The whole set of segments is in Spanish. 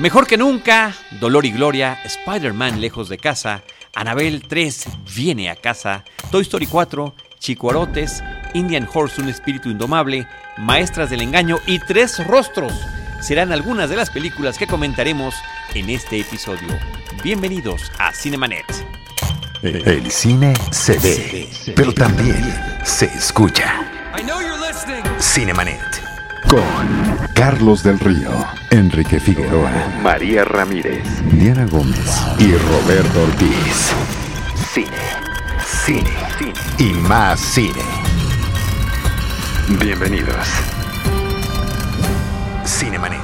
Mejor que nunca, Dolor y Gloria, Spider-Man lejos de casa, Anabel 3 viene a casa, Toy Story 4, Chicuarotes, Indian Horse, un espíritu indomable, Maestras del engaño y Tres Rostros serán algunas de las películas que comentaremos en este episodio. Bienvenidos a Cinemanet. El cine se ve, pero también se escucha. Cinemanet. Con Carlos del Río, Enrique Figueroa, María Ramírez, Diana Gómez y Roberto Ortiz. Cine, cine, cine y más cine. Bienvenidos. Cinemanet.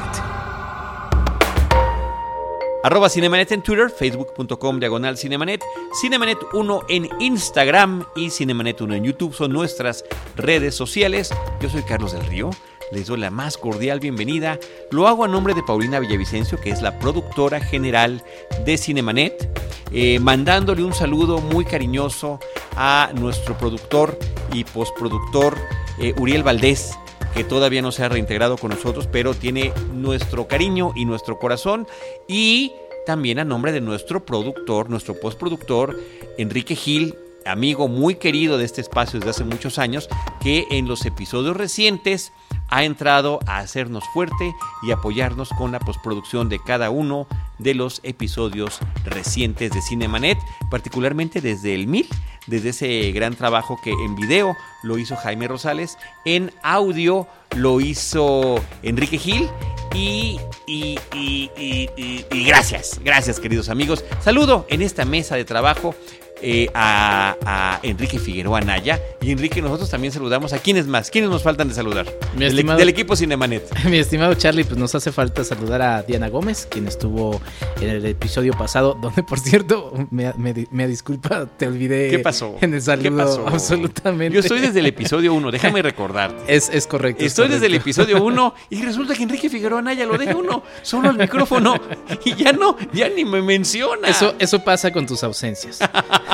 Arroba Cinemanet en Twitter, facebook.com diagonal Cinemanet, Cinemanet 1 en Instagram y Cinemanet 1 en YouTube son nuestras redes sociales. Yo soy Carlos del Río, les doy la más cordial bienvenida. Lo hago a nombre de Paulina Villavicencio, que es la productora general de Cinemanet, eh, mandándole un saludo muy cariñoso a nuestro productor y postproductor eh, Uriel Valdés que todavía no se ha reintegrado con nosotros, pero tiene nuestro cariño y nuestro corazón. Y también a nombre de nuestro productor, nuestro postproductor, Enrique Gil, amigo muy querido de este espacio desde hace muchos años, que en los episodios recientes ha entrado a hacernos fuerte y apoyarnos con la postproducción de cada uno de los episodios recientes de Cinemanet, particularmente desde el 1000 desde ese gran trabajo que en video lo hizo Jaime Rosales, en audio lo hizo Enrique Gil y, y, y, gracias, gracias queridos amigos. Saludo en esta mesa de trabajo eh, a, Enrique Figueroa Naya. Y Enrique, nosotros también saludamos a quienes más. ¿Quiénes nos faltan de saludar? del, equipo Cinemanet. Mi estimado Charlie, pues nos hace falta saludar a Diana Gómez, quien estuvo en el episodio pasado, donde por cierto, me, disculpa, te olvidé. ¿Qué pasó? En el saludo, ¿Qué pasó? Absolutamente. Yo estoy desde el episodio 1, déjame recordarte. Es, es correcto. Estoy desde el episodio 1 y resulta que Enrique Figueroa Naya lo deja uno solo al micrófono y ya no, ya ni me menciona. Eso, eso pasa con tus ausencias.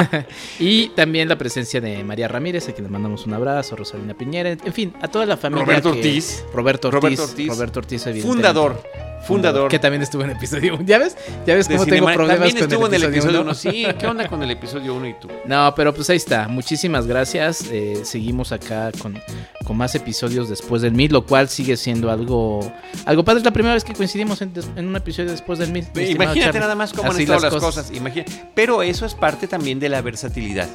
y también la presencia de María Ramírez, a quien le mandamos un abrazo, Rosalina Piñera, en fin, a toda la familia. Roberto Ortiz. Roberto Ortiz. Roberto Ortiz, Fundador fundador. Que también estuvo en el episodio 1. ¿Ya ves? ¿Ya ves cómo tengo problemas también estuvo en el episodio 1. Sí, ¿qué onda con el episodio 1 y tú? No, pero pues ahí está. Muchísimas gracias. Eh, seguimos acá con, con más episodios después del MIT, lo cual sigue siendo algo algo padre. Es la primera vez que coincidimos en, un episodio después del MIT. Imagínate nada más cómo han estado las, cosas. Pero eso es parte también de la versatilidad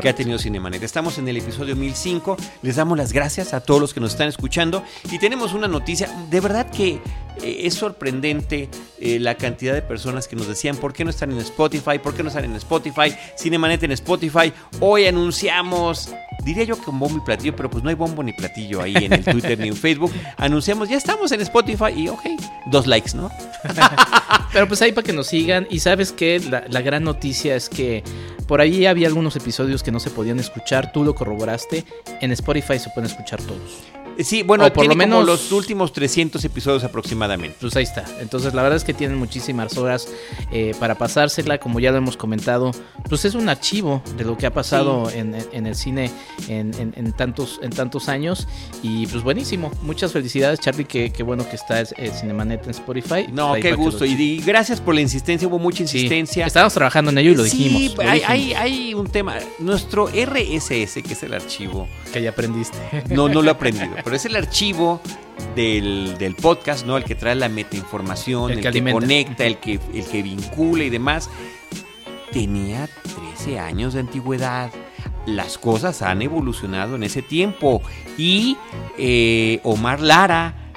que ha tenido Cinemanet. Estamos en el episodio 1005. Les damos las gracias a todos los que nos están escuchando. Y tenemos una noticia. De verdad que eh, es sorprendente eh, la cantidad de personas que nos decían por qué no están en Spotify, por qué no están en Spotify, Cinemanet en Spotify. Hoy anunciamos, diría yo que un bombo y platillo, pero pues no hay bombo ni platillo ahí en el Twitter ni en Facebook. Anunciamos, ya estamos en Spotify y ok, dos likes, ¿no? pero pues ahí para que nos sigan. Y sabes que la, la gran noticia es que por ahí había algunos episodios que no se podían escuchar, tú lo corroboraste. En Spotify se pueden escuchar todos. Eh, sí, bueno, por lo menos los últimos 300 episodios aproximadamente. Pues ahí está. Entonces, la verdad es que tienen muchísimas horas eh, para pasársela, como ya lo hemos comentado. Pues es un archivo de lo que ha pasado en, el cine en, tantos, en tantos años. Y pues buenísimo. Muchas felicidades, Charlie. Qué, bueno que está el, Cinemanet en Spotify. No, qué gusto. Y, gracias por la insistencia. Hubo mucha insistencia. estábamos trabajando en ello y lo dijimos. Sí, hay, hay un tema. Nuestro RSS, que es el archivo. Que ya aprendiste. No, no lo he aprendido. pero es el archivo del, podcast, ¿no? El que trae la metainformación, el, que, conecta, el que, el que vincula y demás. Tenía 13 años de antigüedad. Las cosas han evolucionado en ese tiempo. Y eh, Omar Lara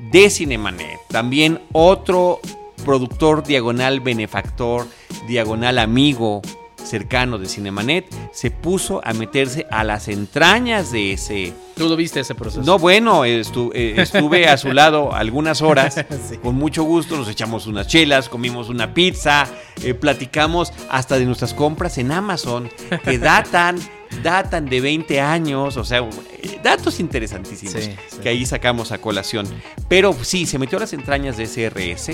de Cinemanet, también otro productor diagonal benefactor, diagonal amigo, cercano de Cinemanet, se puso a meterse a las entrañas de ese... ¿Tú lo viste ese proceso? No, bueno, eh, estuve a su lado algunas horas, con mucho gusto, nos echamos unas chelas, comimos una pizza, eh, platicamos hasta de nuestras compras en Amazon, que datan datan de 20 años, o sea, eh, datos interesantísimos que ahí sacamos a colación. Pero sí, se metió a las entrañas de ese RS,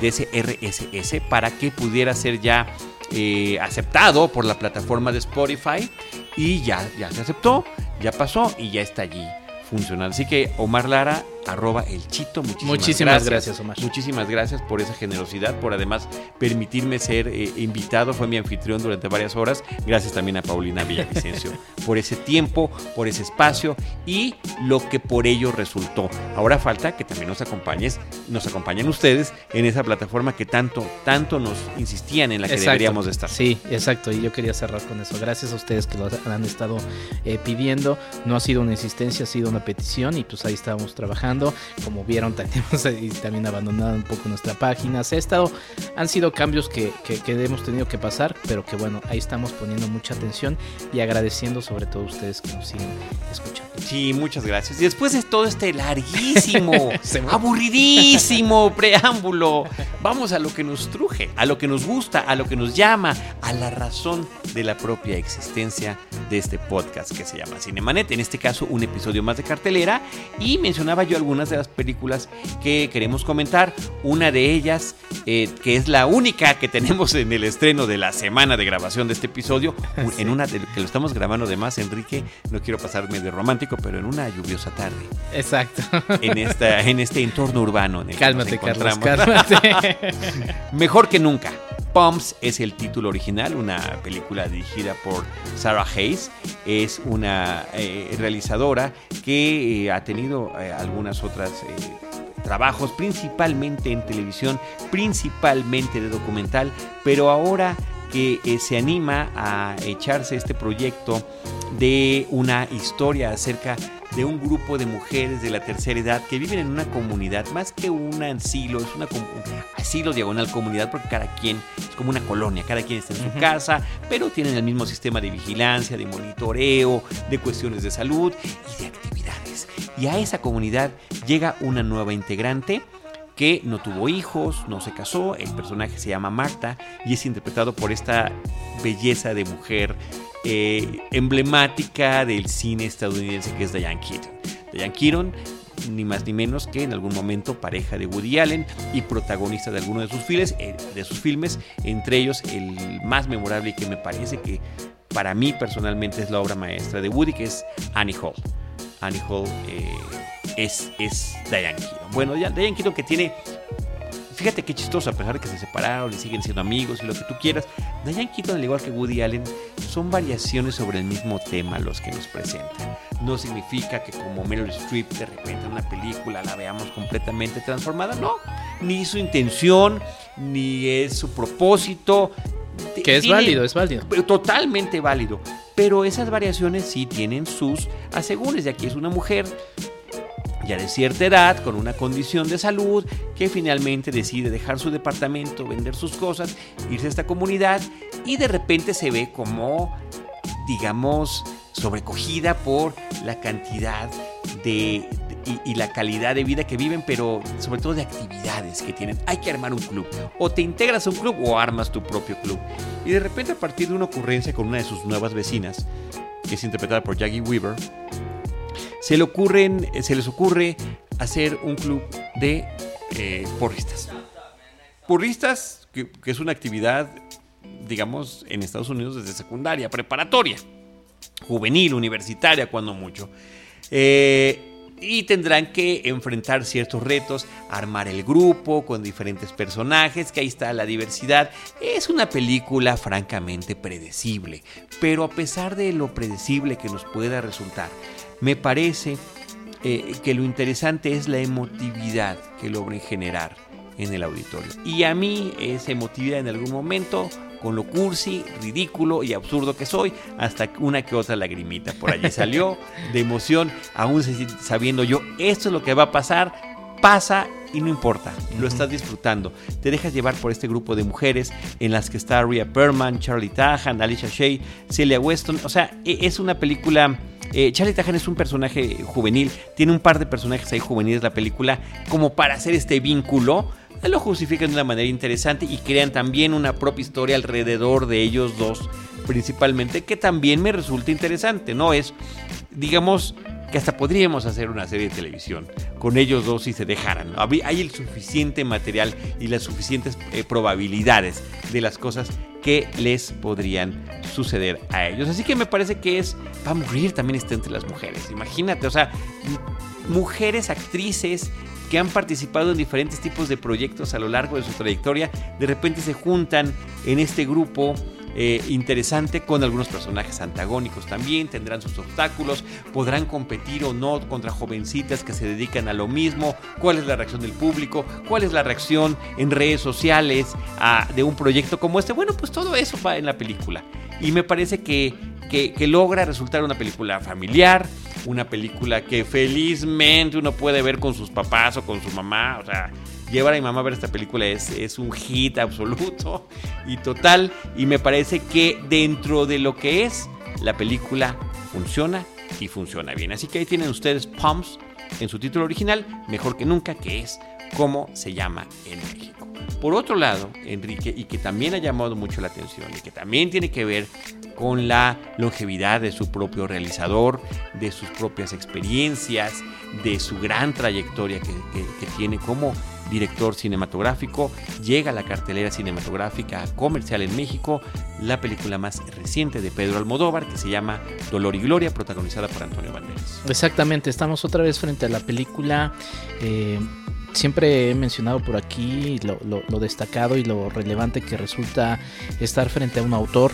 de ese RSS, para que pudiera ser ya eh, aceptado por la plataforma de Spotify y ya, ya se aceptó, ya pasó y ya está allí funcionando. Así que Omar Lara, arroba el chito. Muchísimas, Muchísimas gracias, Omar. Muchísimas gracias por esa generosidad, por además permitirme ser eh, invitado. Fue mi anfitrión durante varias horas. Gracias también a Paulina Villavicencio por ese tiempo, por ese espacio y lo que por ello resultó. Ahora falta que también nos acompañes, nos acompañen ustedes en esa plataforma que tanto, tanto nos insistían en la que Exacto. deberíamos de estar. Sí, exacto. Y yo quería cerrar con eso. Gracias a ustedes que lo han estado eh, pidiendo. No ha sido una insistencia, ha sido una petición y pues ahí estábamos trabajando. Como vieron, tenemos también abandonado un poco nuestra página. Se ha estado, han sido cambios que, que- que hemos tenido que pasar, pero que bueno, ahí estamos poniendo mucha atención y agradeciendo sobre todo a ustedes que nos siguen escuchando. Sí, muchas gracias. Y después de todo este larguísimo, aburridísimo preámbulo, vamos a lo que nos truje, a lo que nos gusta, a lo que nos llama, a la razón de la propia existencia de este podcast que se llama Cinemanet. En este caso, un episodio más de cartelera. Y mencionaba yo algunas de las películas que queremos comentar. Una de ellas, eh, que es la única que tenemos en el estreno de la semana de grabación de este episodio, en una de, que lo estamos grabando además, Enrique, no quiero pasarme de romántico, pero en una lluviosa tarde, Exacto. en, esta, en este entorno urbano en el Cálmate, que nos Carlos, encontramos. cálmate. Mejor que nunca. Pumps es el título original, una película dirigida por Sarah Hayes. Es una eh, realizadora que eh, ha tenido eh, algunas otras eh, trabajos, principalmente en televisión, principalmente de documental, pero ahora que se anima a echarse este proyecto de una historia acerca de un grupo de mujeres de la tercera edad que viven en una comunidad, más que un asilo, es una asilo diagonal comunidad, porque cada quien es como una colonia, cada quien está en su casa, pero tienen el mismo sistema de vigilancia, de monitoreo, de cuestiones de salud y de actividades. Y a esa comunidad llega una nueva integrante que no tuvo hijos, no se casó, el personaje se llama Marta y es interpretado por esta belleza de mujer eh, emblemática del cine estadounidense que es Diane Keaton. Diane Keaton, ni más ni menos que en algún momento pareja de Woody Allen y protagonista de alguno de sus filmes, eh, de sus filmes, entre ellos el más memorable y que me parece que para mí personalmente es la obra maestra de Woody, que es Annie Hall. Annie Hall eh, es, es Diane Keaton. Bueno, Diane Keaton que tiene Fíjate qué chistoso, a pesar de que se separaron y siguen siendo amigos y lo que tú quieras. Diane Keaton, al igual que Woody Allen, son variaciones sobre el mismo tema los que nos presentan. No significa que como Meryl Streep de repente en una película la veamos completamente transformada, no. Ni su intención, ni es su propósito. Que es Tiene- válido, es válido. totalmente válido. Pero esas variaciones sí tienen sus asegúnes. Y aquí es una mujer ya de cierta edad, con una condición de salud, que finalmente decide dejar su departamento, vender sus cosas, irse a esta comunidad y de repente se ve como, digamos, sobrecogida por la cantidad de, y la calidad de vida que viven, pero sobre todo de actividades que tienen. Hay que armar un club. O te integras a un club o armas tu propio club. Y de repente a partir de una ocurrencia con una de sus nuevas vecinas, que es interpretada por Jackie Weaver, ocurren, se les ocurre hacer un club de eh, porristas. Porristas, que, que es una actividad, digamos, en Estados Unidos desde secundaria, preparatoria, juvenil, universitaria, cuando mucho. Eh, y tendrán que enfrentar ciertos retos, armar el grupo con diferentes personajes, que ahí está la diversidad. Es una película francamente predecible, pero a pesar de lo predecible que nos pueda resultar, me parece eh, que lo interesante es la emotividad que logren generar en el auditorio. Y a mí esa emotividad en algún momento, con lo cursi, ridículo y absurdo que soy, hasta una que otra lagrimita por allí salió de emoción, aún sabiendo yo, esto es lo que va a pasar, pasa y no importa, lo estás disfrutando. Te dejas llevar por este grupo de mujeres en las que está Rhea Perlman, Charlie Tahan, Alicia Shea, Celia Weston. O sea, e- es una película. Eh, Charlie Tahan es un personaje juvenil, tiene un par de personajes ahí juveniles la película, como para hacer este vínculo. Lo justifican de una manera interesante y crean también una propia historia alrededor de ellos dos, principalmente, que también me resulta interesante, ¿no? Es, digamos, que hasta podríamos hacer una serie de televisión con ellos dos si se dejaran. Hay el suficiente material y las suficientes eh, probabilidades de las cosas que les podrían suceder a ellos. Así que me parece que es, Pam Grier también está entre las mujeres. Imagínate, o sea, mujeres actrices que han participado en diferentes tipos de proyectos a lo largo de su trayectoria, de repente se juntan en este grupo eh, interesante con algunos personajes antagónicos también, tendrán sus obstáculos, podrán competir o no contra jovencitas que se dedican a lo mismo, cuál es la reacción del público, cuál es la reacción en redes sociales de un proyecto como este. Bueno, pues todo eso va en la película. Y me parece que, que logra resultar una película familiar, una película que felizmente uno puede ver con sus papás o con su mamá, o sea, llevar a mi mamá a ver esta película es, es un hit absoluto y total. Y me parece que dentro de lo que es, la película funciona y funciona bien. Así que ahí tienen ustedes Pumps en su título original, mejor que nunca, que es como se llama en México. Por otro lado, Enrique, y que también ha llamado mucho la atención y que también tiene que ver con la longevidad de su propio realizador, de sus propias experiencias, de su gran trayectoria que, que tiene como director cinematográfico, llega a la cartelera cinematográfica comercial en México la película más reciente de Pedro Almodóvar que se llama Dolor y Gloria, protagonizada por Antonio Banderas. Exactamente, estamos otra vez frente a la película. Eh, siempre he mencionado por aquí lo, lo destacado y lo relevante que resulta estar frente a un autor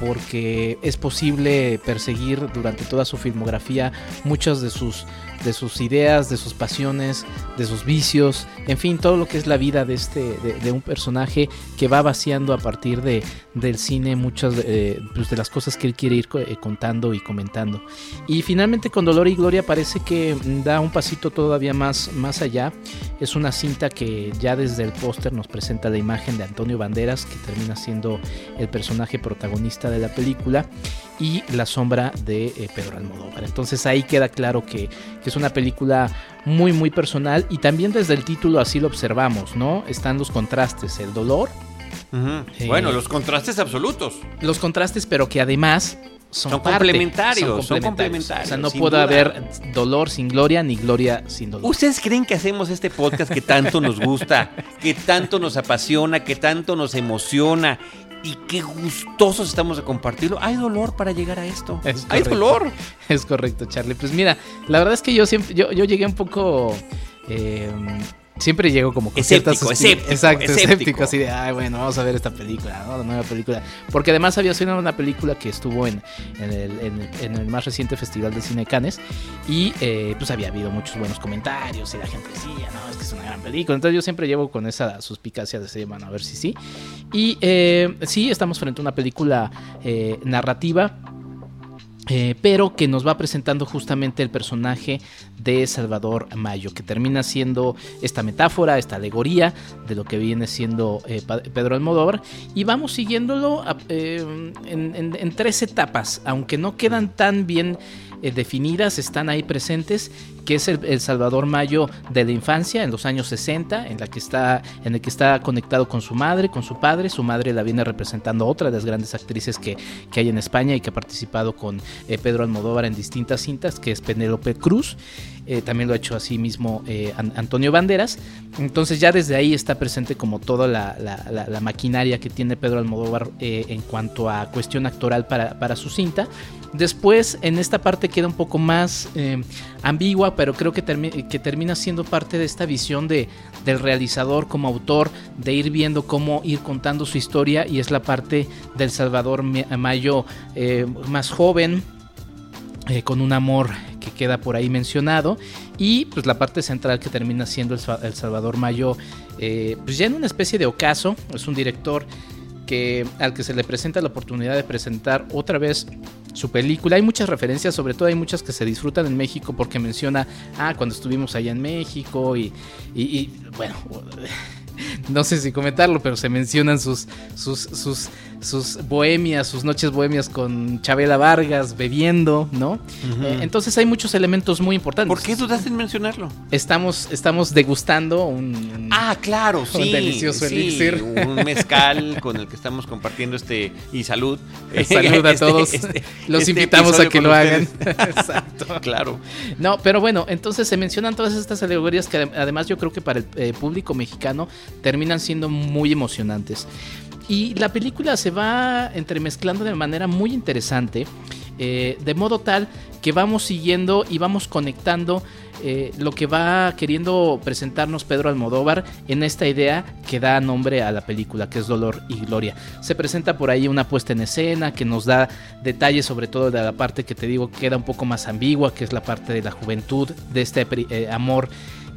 porque es posible perseguir durante toda su filmografía muchas de sus de sus ideas, de sus pasiones, de sus vicios, en fin, todo lo que es la vida de este, de, un personaje que va vaciando a partir de, del cine muchas eh, pues, de las cosas que él quiere ir eh, contando y comentando. Y finalmente con Dolor y Gloria parece que da un pasito todavía más, más allá. Es una cinta que ya desde el póster nos presenta la imagen de Antonio Banderas, que termina siendo el personaje protagonista de la película y La sombra de eh, Pedro Almodóvar. Entonces ahí queda claro que, es una película muy muy personal y también desde el título así lo observamos, ¿no? Están los contrastes, el dolor. Eh, bueno, los contrastes absolutos. Los contrastes, pero que además son, complementarios, son, complementarios, O sea, no puede haber dolor sin gloria ni gloria sin dolor. ¿Ustedes creen que hacemos este podcast que tanto nos gusta, que tanto nos apasiona, que tanto nos emociona, y qué gustosos estamos de compartirlo. Hay dolor para llegar a esto. Hay dolor. Es correcto, Charlie. Pues mira, la verdad es que yo siempre, yo, yo llegué un poco eh, siempre llego como con escéptico, escéptico, exacto, escéptico. así de, ay, bueno, vamos a ver esta película, ¿no? La nueva película. Porque además había sido una película que estuvo en, en, el, en, el, más reciente Festival de Cine Cannes y eh, pues había habido muchos buenos comentarios y la gente decía, no, es que es una gran película. Entonces yo siempre llevo con esa suspicacia de decir, bueno, a ver si sí. Y eh, sí, estamos frente a una película eh, narrativa eh, pero que nos va presentando justamente el personaje de Salvador Mayo, que termina siendo esta metáfora, esta alegoría de lo que viene siendo eh, Pedro Almodóvar, y vamos siguiéndolo eh, en, tres etapas, aunque no quedan tan bien definidas, están ahí presentes, que es el, Salvador Mayo de la infancia, en los años 60, en, la que está, en el que está conectado con su madre, con su padre. Su madre la viene representando otra de las grandes actrices que, hay en España y que ha participado con eh, Pedro Almodóvar en distintas cintas, que es Penélope Cruz. Eh, también lo ha hecho así mismo eh, Antonio Banderas. Entonces ya desde ahí está presente como toda la, maquinaria que tiene Pedro Almodóvar en cuanto a cuestión actoral para, para su cinta. Después, en esta parte queda un poco más eh, ambigua, pero creo que, que, termina siendo parte de esta visión de, del realizador como autor, de ir viendo cómo ir contando su historia, y es la parte del Salvador Mayo eh, más joven, eh, con un amor que queda por ahí mencionado, y pues la parte central que termina siendo el, Salvador Mayo, pues ya en una especie de ocaso, es un director que, al que se le presenta la oportunidad de presentar otra vez su película. Hay muchas referencias, sobre todo hay muchas que se disfrutan en México porque menciona, ah, cuando estuvimos allá en México y, y bueno, no sé si comentarlo, pero se mencionan sus, sus, sus sus bohemias, sus noches bohemias con Chabela Vargas bebiendo, ¿no? Eh, entonces hay muchos elementos muy importantes. ¿Por qué dudaste en mencionarlo? Estamos, estamos degustando un. Ah, claro, sí. Un delicioso elixir. Un mezcal con el que estamos compartiendo este. Y salud. Salud a este, todos. Este, Los este invitamos a que lo hagan. Exacto. Claro. No, pero bueno, entonces se mencionan todas estas alegorías que además yo creo que para el eh, público mexicano terminan siendo muy emocionantes. Y la película se va entremezclando de manera muy interesante eh, de modo tal que vamos siguiendo y vamos conectando eh, lo que va queriendo presentarnos Pedro Almodóvar en esta idea que da nombre a la película, que es Dolor y Gloria. Se presenta por ahí una puesta en escena que nos da detalles sobre todo de la parte que te digo queda un poco más ambigua, que es la parte de la juventud, de este eh, amor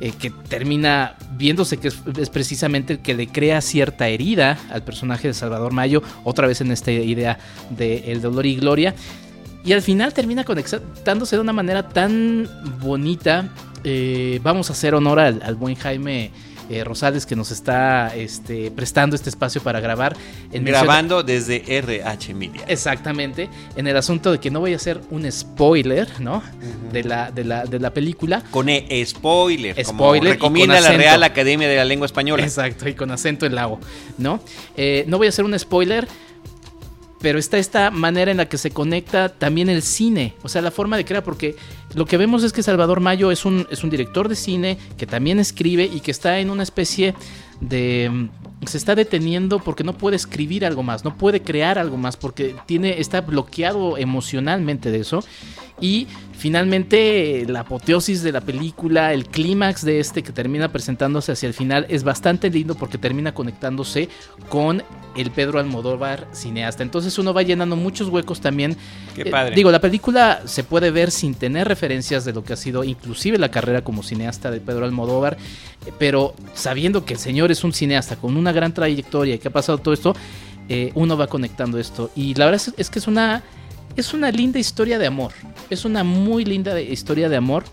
eh, que termina viéndose que es, precisamente el que le crea cierta herida al personaje de Salvador Mayo, otra vez en esta idea de El dolor y gloria. Y al final termina conectándose de una manera tan bonita. Eh, vamos a hacer honor al buen Jaime eh, Rosales que nos está este, prestando este espacio para grabar. Grabando desde RH Media. Exactamente, en el asunto de que no voy a hacer un spoiler, ¿no? de, la, de, la, película. Con e spoiler, spoiler recomienda la Real Academia de la Lengua Española. Exacto, y con acento en lago, ¿no? Eh, no voy a hacer un spoiler pero está esta manera en la que se conecta también el cine, o sea, la forma de crear, porque lo que vemos es que Salvador Mayo es un, es un director de cine que también escribe y que está en una especie de mm, se está deteniendo porque no puede escribir algo más, no puede crear algo más porque tiene está bloqueado emocionalmente de eso y finalmente la apoteosis de la película, el clímax de este que termina presentándose hacia el final es bastante lindo porque termina conectándose con el Pedro Almodóvar cineasta. Entonces uno va llenando muchos huecos también. Qué padre. digo, la película se puede ver sin tener referencias de lo que ha sido inclusive la carrera como cineasta de Pedro Almodóvar, pero sabiendo que el señor es un cineasta con una gran trayectoria y que ha pasado todo esto, eh, uno va conectando esto. Y la verdad es que es una es una linda historia de amor. Es una muy linda historia de amor.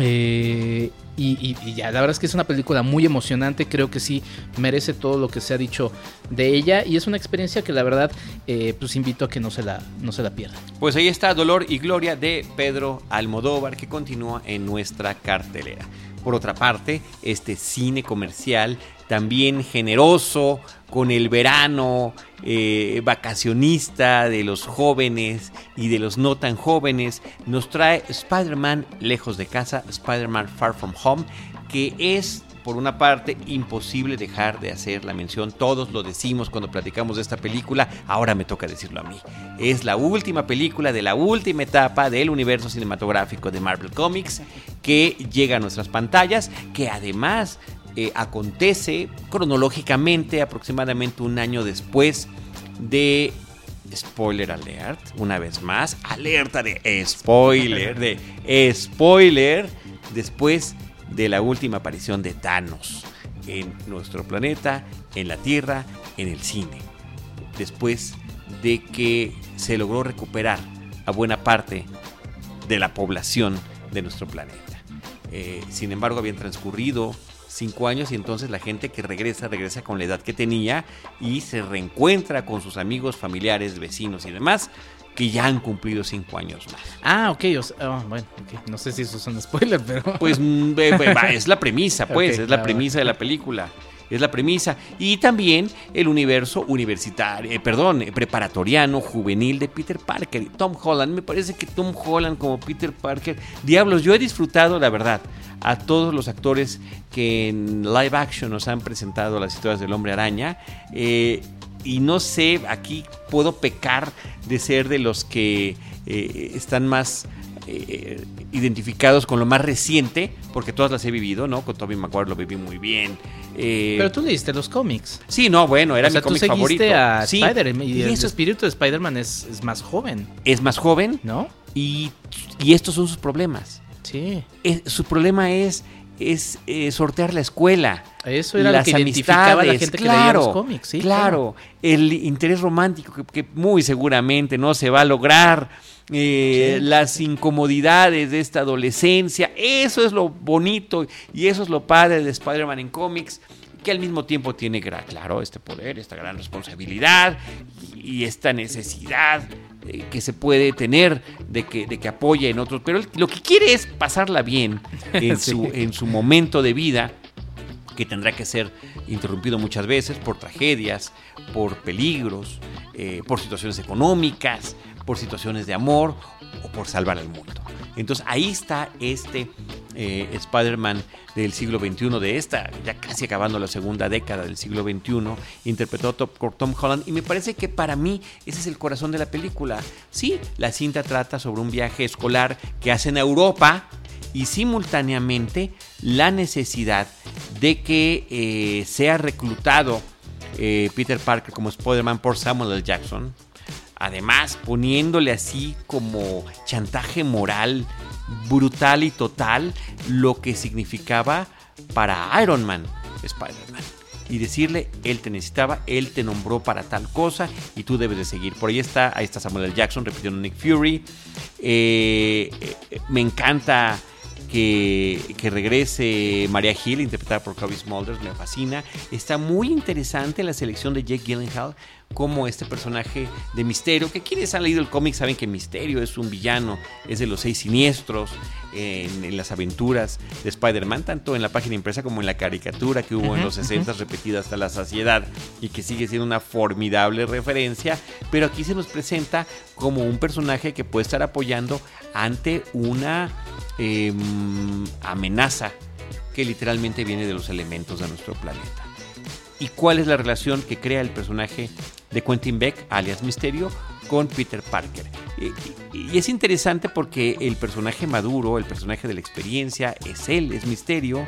Eh, y, ya, la verdad es que es una película muy emocionante. Creo que sí merece todo lo que se ha dicho de ella. Y es una experiencia que la verdad, eh, pues invito a que no se, la, no se la pierdan. Pues ahí está Dolor y Gloria de Pedro Almodóvar, que continúa en nuestra cartelera. Por otra parte, este cine comercial también generoso con el verano eh, vacacionista de los jóvenes y de los no tan jóvenes, nos trae Spider-Man lejos de casa, Spider-Man Far From Home, que es por una parte, imposible dejar de hacer la mención. Todos lo decimos cuando platicamos de esta película. Ahora me toca decirlo a mí. Es la última película de la última etapa del universo cinematográfico de Marvel Comics que llega a nuestras pantallas, que además eh, acontece cronológicamente aproximadamente un año después de spoiler alert, una vez más, alerta de spoiler, de spoiler, después de la última aparición de Thanos en nuestro planeta, en la Tierra, en el cine. Después de que se logró recuperar a buena parte de la población de nuestro planeta. Eh, sin embargo, habían transcurrido cinco años y entonces la gente que regresa, regresa con la edad que tenía y se reencuentra con sus amigos, familiares, vecinos y demás que ya han cumplido cinco años más. Ah, ok, oh, bueno, no sé si eso es un spoiler, pero... Pues mm, es la premisa, pues, es la premisa de la película es la premisa. Y también el universo universitario, eh, perdón, eh, preparatoriano, juvenil de Peter Parker. Tom Holland, me parece que Tom Holland como Peter Parker, diablos, yo he disfrutado, la verdad, a todos los actores que en live action nos han presentado las historias del hombre araña. Eh, y no sé, aquí puedo pecar de ser de los que están más eh, identificados con lo más reciente, porque todas las he vivido, ¿no? Con Tobey Maguire lo viví muy bien. Pero tú leíste los cómics. Sí, no, bueno, era mi cómic favorito. A Spider y, el espíritu de Spider-Man es, es, más joven. Es más joven, ¿no? Y, y estos son sus problemas. Sí. su problema es, es eh, sortear la escuela. Eso era las lo que identificaba a la gente claro, que leía los cómics, sí, claro, el interés romántico que, muy seguramente no se va a lograr, eh, las incomodidades de esta adolescencia, eso es lo bonito y eso es lo padre de Spider-Man en cómics que al mismo tiempo tiene, claro, este poder, esta gran responsabilidad y esta necesidad eh, que se puede tener de que, de que apoye en otros, pero lo que quiere es pasarla bien en, su, en su momento de vida, que tendrá que ser interrumpido muchas veces por tragedias, por peligros, eh, por situaciones económicas, por situaciones de amor o por salvar al mundo. Entonces ahí está este eh, Spider-Man del siglo XXI, de esta, ya casi acabando la segunda década del siglo XXI, interpretado por Tom Holland. Y me parece que para mí ese es el corazón de la película. Sí, la cinta trata sobre un viaje escolar que hacen a Europa y simultáneamente la necesidad de que eh, sea reclutado eh, Peter Parker como Spider-Man por Samuel L. Jackson. Además, poniéndole así como chantaje moral brutal y total lo que significaba para Iron Man Spider-Man. Y decirle, él te necesitaba, él te nombró para tal cosa y tú debes de seguir. Por ahí está, ahí está Samuel L. Jackson repitiendo Nick Fury. Eh, me encanta que, regrese María Hill, interpretada por Kobe Smulders, me fascina. Está muy interesante la selección de Jake Gyllenhaal como este personaje de Misterio, que quienes han leído el cómic saben que Misterio es un villano, es de los seis siniestros en, las aventuras de Spider-Man, tanto en la página impresa como en la caricatura que hubo en los 60 repetida hasta la saciedad y que sigue siendo una formidable referencia, pero aquí se nos presenta como un personaje que puede estar apoyando ante una em, amenaza que literalmente viene de los elementos de nuestro planeta. Y cuál es la relación que crea el personaje de Quentin Beck, alias Misterio, con Peter Parker. Y, es interesante porque el personaje maduro, el personaje de la experiencia, es él, es Misterio,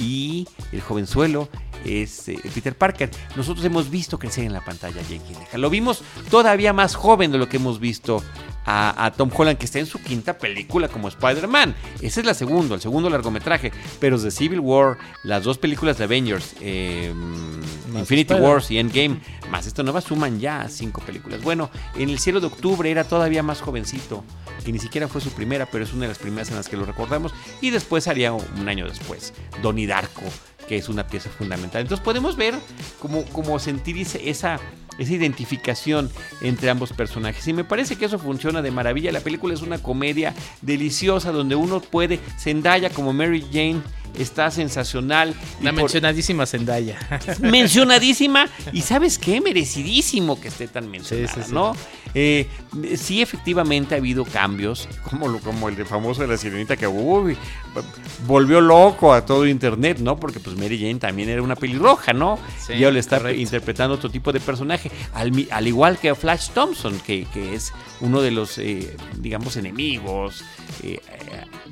y el jovenzuelo es eh, Peter Parker. Nosotros hemos visto crecer en la pantalla a Jake Gyllenhaal. Lo vimos todavía más joven de lo que hemos visto a, Tom Holland, que está en su quinta película como Spider-Man. Ese es la segunda, el segundo largometraje. Pero de Civil War, las dos películas de Avengers, em, Infinity Wars y Endgame, más esta nueva, suman ya cinco películas. Bueno, en El cielo de octubre era todavía más jovencito, que ni siquiera fue su primera, pero es una de las primeras en las que lo recordamos. Y después haría un año después, Donnie Darko que es una pieza fundamental. Entonces podemos ver cómo, cómo sentir esa, esa identificación entre ambos personajes. Y me parece que eso funciona de maravilla. La película es una comedia deliciosa donde uno puede, Zendaya como Mary Jane está sensacional. La mencionadísima Zendaya. Mencionadísima y sabes qué, merecidísimo que esté tan mencionada, ¿no? Eh, sí, efectivamente ha habido cambios, como, como el de famoso de la sirenita que volvió loco a todo internet, ¿no? Porque pues Mary Jane también era una pelirroja, ¿no? y ahora le está interpretando otro tipo de personaje, al, igual que Flash Thompson, que, es uno de los, eh, digamos, enemigos eh,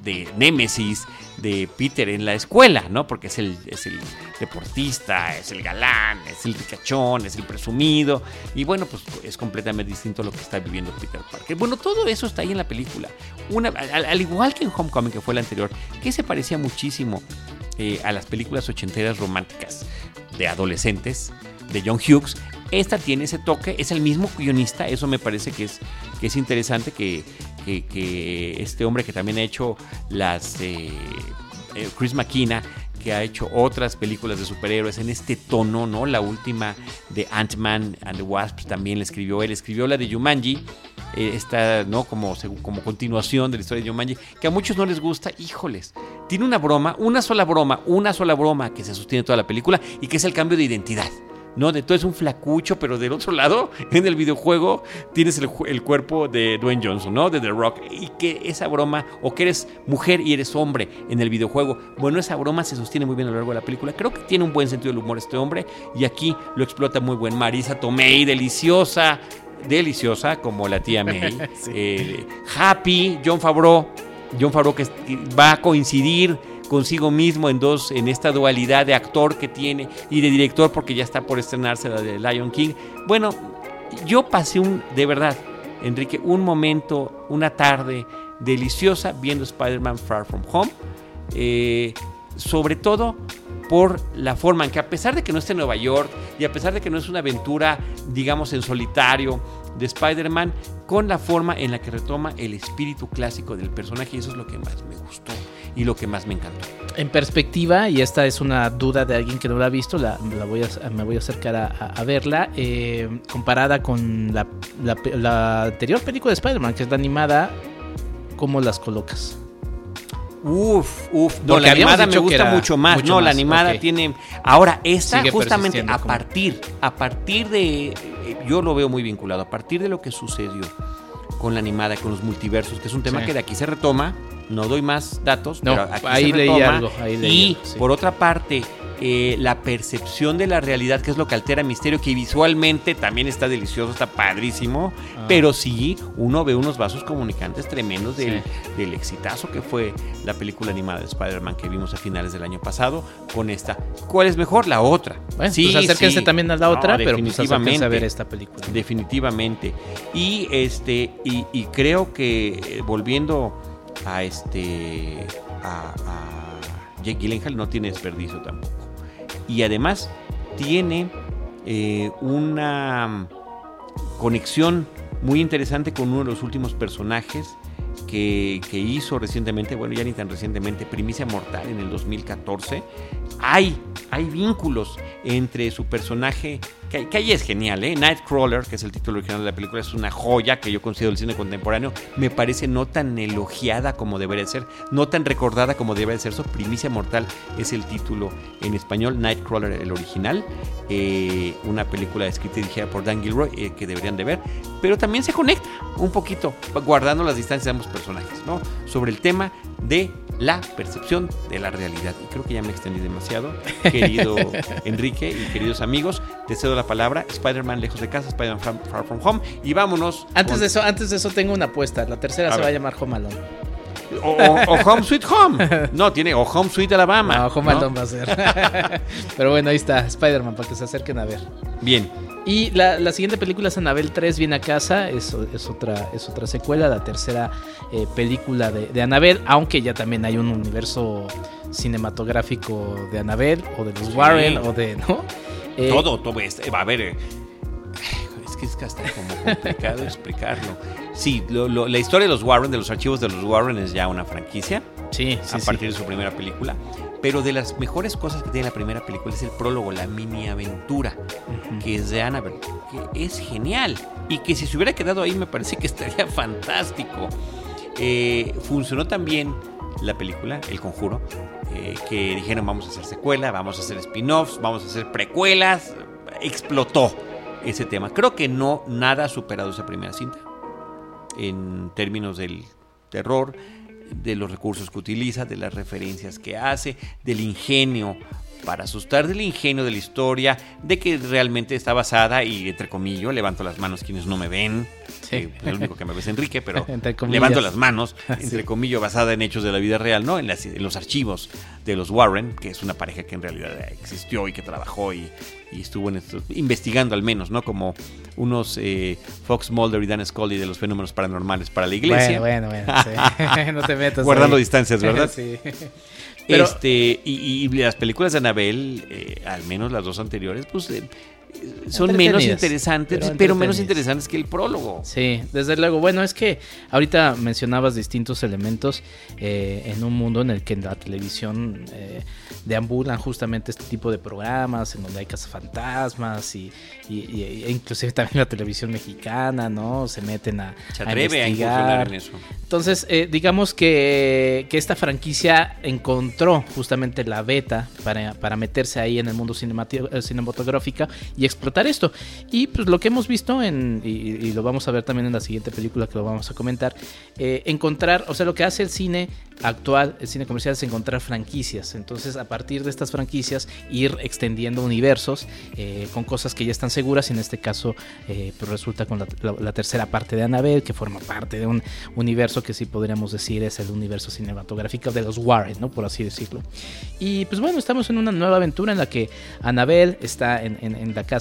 de Nemesis de Peter en la escuela, ¿no? Porque es el, es el deportista, es el galán, es el ricachón, es el presumido. Y bueno, pues es completamente distinto a lo que está viviendo Peter Parker. Bueno, todo eso está ahí en la película. Una, al, igual que en Homecoming, que fue la anterior, que se parecía muchísimo eh, a las películas ochenteras románticas de adolescentes de John Hughes. Esta tiene ese toque, es el mismo guionista, eso me parece que es, que es interesante que, que, este hombre que también ha hecho las... Eh, eh, Chris McKenna, que ha hecho otras películas de superhéroes en este tono, ¿no? La última de Ant-Man and the Wasp también la escribió él, escribió la de Jumanji, eh, esta, ¿no? Como, como continuación de la historia de Jumanji, que a muchos no les gusta, híjoles, tiene una broma, una sola broma, una sola broma que se sostiene toda la película y que es el cambio de identidad. ¿No? De todo es un flacucho, pero del otro lado, en el videojuego, tienes el, cuerpo de Dwayne Johnson, ¿no? De The Rock. Y que esa broma, o que eres mujer y eres hombre en el videojuego, bueno, esa broma se sostiene muy bien a lo largo de la película. Creo que tiene un buen sentido del humor este hombre, y aquí lo explota muy buen. Marisa Tomei, deliciosa, deliciosa, como la tía May. Eh, happy, John Favreau. John Favreau que va a coincidir consigo mismo en dos, en esta dualidad de actor que tiene y de director porque ya está por estrenarse la de Lion King. Bueno, yo pasé un, de verdad, Enrique, un momento, una tarde deliciosa viendo Spider-Man Far From Home. Eh, sobre todo por la forma en que a pesar de que no esté en Nueva York y a pesar de que no es una aventura, digamos, en solitario de Spider-Man, con la forma en la que retoma el espíritu clásico del personaje eso es lo que más me gustó y lo que más me encantó. En perspectiva, y esta es una duda de alguien que no la ha visto, la, voy a, me voy a acercar a, verla, eh, comparada con la, la, anterior película de Spider-Man, que es la animada, ¿cómo las colocas? Uf, uf. No, la animada me gusta mucho más. no, la animada tiene. Ahora, esta justamente a partir, a partir de. Yo lo veo muy vinculado. A partir de lo que sucedió con la animada, con los multiversos, que es un tema Sí. que de aquí se retoma. No doy más datos, No, pero aquí ahí se leí algo, ahí leí y algo, sí. por otra parte, eh, la percepción de la realidad, que es lo que altera Misterio, que visualmente también está delicioso, está padrísimo, Ah. pero sí, uno ve unos vasos comunicantes tremendos del, Sí. del exitazo que fue la película animada de Spider-Man que vimos a finales del año pasado con esta. ¿Cuál es mejor? La otra. Bueno, pues acérquense sí. también a la No, otra, pero pues acérquense a definitivamente. ver esta película. Definitivamente. Y este, y, y creo que eh, volviendo a este a, a Jake no tiene desperdicio tampoco. Y además tiene eh, una conexión muy interesante con uno de los últimos personajes que, que hizo recientemente, bueno, ya ni tan recientemente, Primicia Mortal en el 2014. Hay, hay vínculos entre su personaje, que, ahí es genial, ¿eh? Nightcrawler, que es el título original de la película, es una joya que yo considero el cine contemporáneo. Me parece no tan elogiada como debería ser, no tan recordada como debería ser. So, Primicia Mortal es el título en español, Nightcrawler el original. Eh, una película escrita y dirigida por Dan Gilroy eh, que deberían de ver, pero también se conecta un poquito, guardando las distancias de ambos personajes, ¿no? Sobre el tema de la percepción de la realidad. Y creo que ya me extendí demasiado, querido Enrique y queridos amigos. Te cedo la palabra. Spider-Man lejos de casa, Spider-Man Far, From Home. Y vámonos. Antes con- de eso, antes de eso tengo una apuesta. La tercera A se va a llamar Home Alone. O, o- o Home Sweet Home. No, tiene o Home Sweet Alabama. No, Home ¿no? Alone va a ser. Pero bueno, ahí está, Spider-Man, para que se acerquen a ver. Bien. Y la, la siguiente película es Anabel 3 viene a casa, es, es otra, es otra secuela, la tercera eh, película de, de Anabel, aunque ya también hay un universo cinematográfico de Anabel o de los Sí. Warren o de... ¿no? Eh, todo, todo. este, va a ver. eh, Es que es hasta como complicado explicarlo. Sí, lo- lo- la historia de los Warren, de los archivos de los Warren, es ya una franquicia. Sí, sí, a sí. partir de su primera película. Pero de las mejores cosas que tiene la primera película es el prólogo, la mini aventura, que es de Annabelle, que es genial. Y que si se hubiera quedado ahí me parece que estaría fantástico. Eh, funcionó también la película, El Conjuro, eh, que dijeron vamos a hacer secuela, vamos a hacer spin-offs, vamos a hacer precuelas. Explotó ese tema. Creo que no nada ha superado esa primera cinta en términos del terror, de los recursos que utiliza, de las referencias que hace, del ingenio para asustar, del ingenio de la historia, de que realmente está basada y entre comillas, levanto las manos quienes no me ven, Sí. eh, el único que me ve es Enrique, pero levanto las manos, Sí. entre comillas, basada en hechos de la vida real, ¿no? En, las- en los archivos de los Warren, que es una pareja que en realidad existió y que trabajó y, y estuvo en esto, investigando al menos, ¿no? Como unos eh, Fox Mulder y Dan Scully de los fenómenos paranormales para la iglesia. Bueno, bueno, bueno. sí. no te metas. Guardando ahí. distancias, ¿verdad? sí. Este, y, y las películas de Anabel, eh, al menos las dos anteriores, pues eh, son menos interesantes, pero pero, menos interesantes que el prólogo. Sí, desde luego. Bueno, es que ahorita mencionabas distintos elementos eh, en un mundo en el que en la televisión eh, deambulan justamente este tipo de programas, en donde hay cazafantasmas y, y, y- e inclusive también la televisión mexicana, ¿no? Se meten a, Se atreve a investigar. en eso. Entonces, eh, digamos que, que esta franquicia encontró justamente la beta para, para meterse ahí en el mundo eh, cinematográfico y explotar esto. Y pues lo que hemos visto, en, y, lo vamos a ver también en la siguiente película que lo vamos a comentar, eh, encontrar, o sea, lo que hace el cine actual, el cine comercial, es encontrar franquicias. Entonces, a partir de estas franquicias, ir extendiendo universos eh, con cosas que ya están seguras. En este caso, eh, pues resulta con la, tercera parte de Annabelle, que forma parte de un universo que sí podríamos decir es el universo cinematográfico de los Warren, ¿no? Por así decirlo. Y pues bueno, estamos en una nueva aventura en la que Annabelle está en- en la casa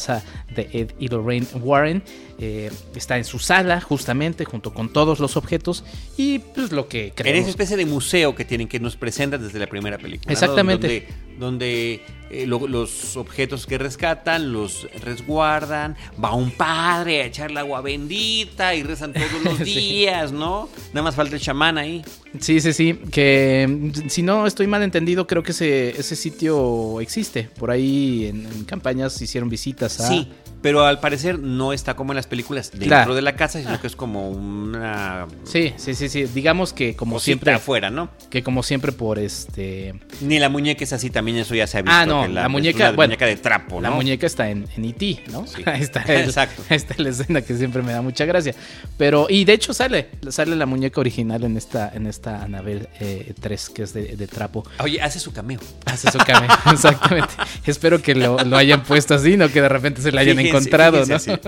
de Ed y Lorraine Warren. eh, está en su sala, justamente, junto con todos los objetos. Y pues lo que En creemos. esa especie de museo que tienen que nos presentan desde la primera película. ¿no? Exactamente. Donde, donde, eh, lo- los objetos que rescatan los resguardan. Va un padre a echar el agua bendita y rezan todos los Sí. días, ¿no? Nada más falta el chamán ahí. Sí, sí, sí. Que mm, si no estoy mal entendido, creo que ese, ese sitio existe. Por ahí en, en campañas hicieron visitas a. Sí, pero al parecer no está como en las películas dentro Claro. de la casa, sino Ah. que es como una Sí, sí, sí, sí. Digamos que como siempre. afuera, ¿no? Que como siempre por este. Ni la muñeca es así también. también eso ya se ha visto. Ah, no, la muñeca- bueno, muñeca de trapo, La muñeca está en, en E.T., ¿no? Sí. Está, el- Exacto. ahí está la escena que siempre me da mucha gracia. Pero, y de hecho sale, sale la muñeca original en esta, en esta Anabel 3, que es de, de trapo. Oye, hace su cameo. Hace su cameo, exactamente. Espero que lo, lo hayan puesto así, no que de repente se la hayan Fíjense, encontrado, fíjense ¿no?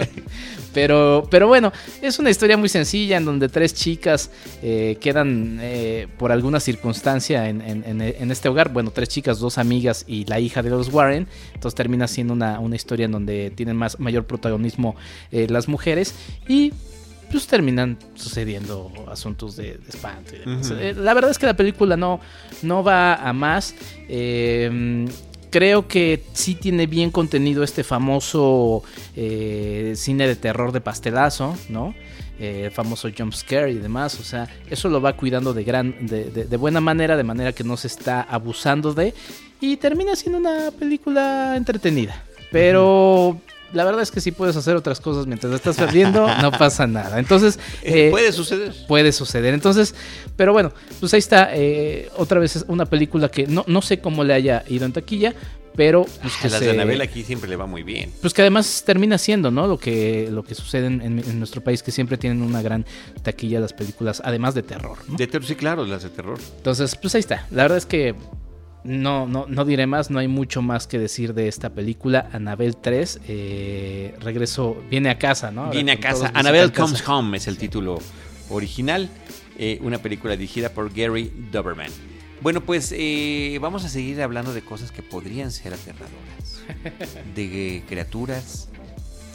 Pero, pero bueno, es una historia muy sencilla en donde tres chicas eh, quedan eh, por alguna circunstancia en- en este hogar. Bueno, tres chicas, dos amigas y la hija de los Warren. Entonces termina siendo una, una historia en donde tienen más, mayor protagonismo eh, las mujeres. Y pues terminan sucediendo asuntos de, de espanto y demás. Eh, la verdad es que la película no, no va a más. Eh, creo que sí tiene bien contenido este famoso eh, cine de terror de pastelazo, ¿no? Eh, el famoso jump scare y demás, o sea, eso lo va cuidando de gran, de, de- de buena manera, de manera que no se está abusando de y termina siendo una película entretenida. Pero la verdad es que si puedes hacer otras cosas mientras estás perdiendo, no pasa nada. Entonces, Eh, eh, Puede suceder. puede suceder. Entonces, pero bueno, pues ahí está. eh, otra vez es una película que no, no sé cómo le haya ido en taquilla, pero pues que A las se- de Anabel aquí siempre le va muy bien. pues que además termina siendo, ¿no? Lo que, lo que sucede en, en- en nuestro país, que siempre tienen una gran taquilla las películas, además de terror, ¿no? De terror, sí, claro, las de terror. Entonces, pues ahí está. La verdad es que no, no, no diré más, no hay mucho más que decir de esta película. Anabel 3, eh, regreso, viene a casa, ¿no? Viene a casa. casa. Comes Home es el título original. eh, una película dirigida por Gary Doberman. Bueno, pues eh, vamos a seguir hablando de cosas que podrían ser aterradoras. De eh, criaturas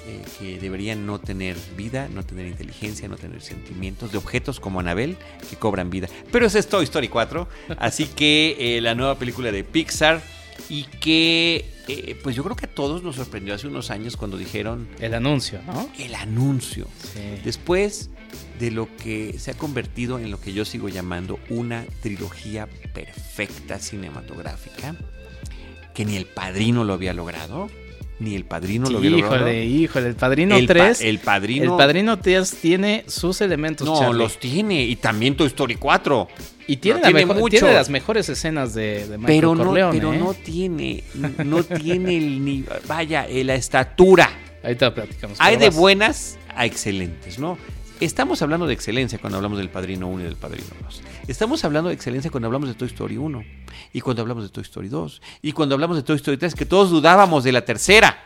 eh, que deberían no tener vida, no tener inteligencia, no tener sentimientos. De objetos como Annabelle que cobran vida. Pero es Toy Story 4. Así que eh, la nueva película de Pixar. Y que, eh, pues yo creo que a todos nos sorprendió hace unos años cuando dijeron El anuncio, ¿no? el anuncio. Sí. Después de lo que se ha convertido en lo que yo sigo llamando una trilogía perfecta cinematográfica, que ni el padrino lo había logrado, ni el padrino lo había logrado. híjole, híjole, el Padrino el, pa- 3. el padrino. El Padrino 3 tiene sus elementos, No, Charlie. los tiene. Y también Toy Story 4. Y tiene, no tiene mejor- tiene las mejores escenas de, de Michael Pero, no, Corleone. pero ¿eh? no tiene, no tiene el ni, vaya, eh, la estatura. Ahorita lo platicamos. Hay de vas. buenas a excelentes, ¿no? Estamos hablando de excelencia cuando hablamos del Padrino 1 y del Padrino 2. Estamos hablando de excelencia cuando hablamos de Toy Story 1 y cuando hablamos de Toy Story 2 y cuando hablamos de Toy Story 3, que todos dudábamos de la tercera,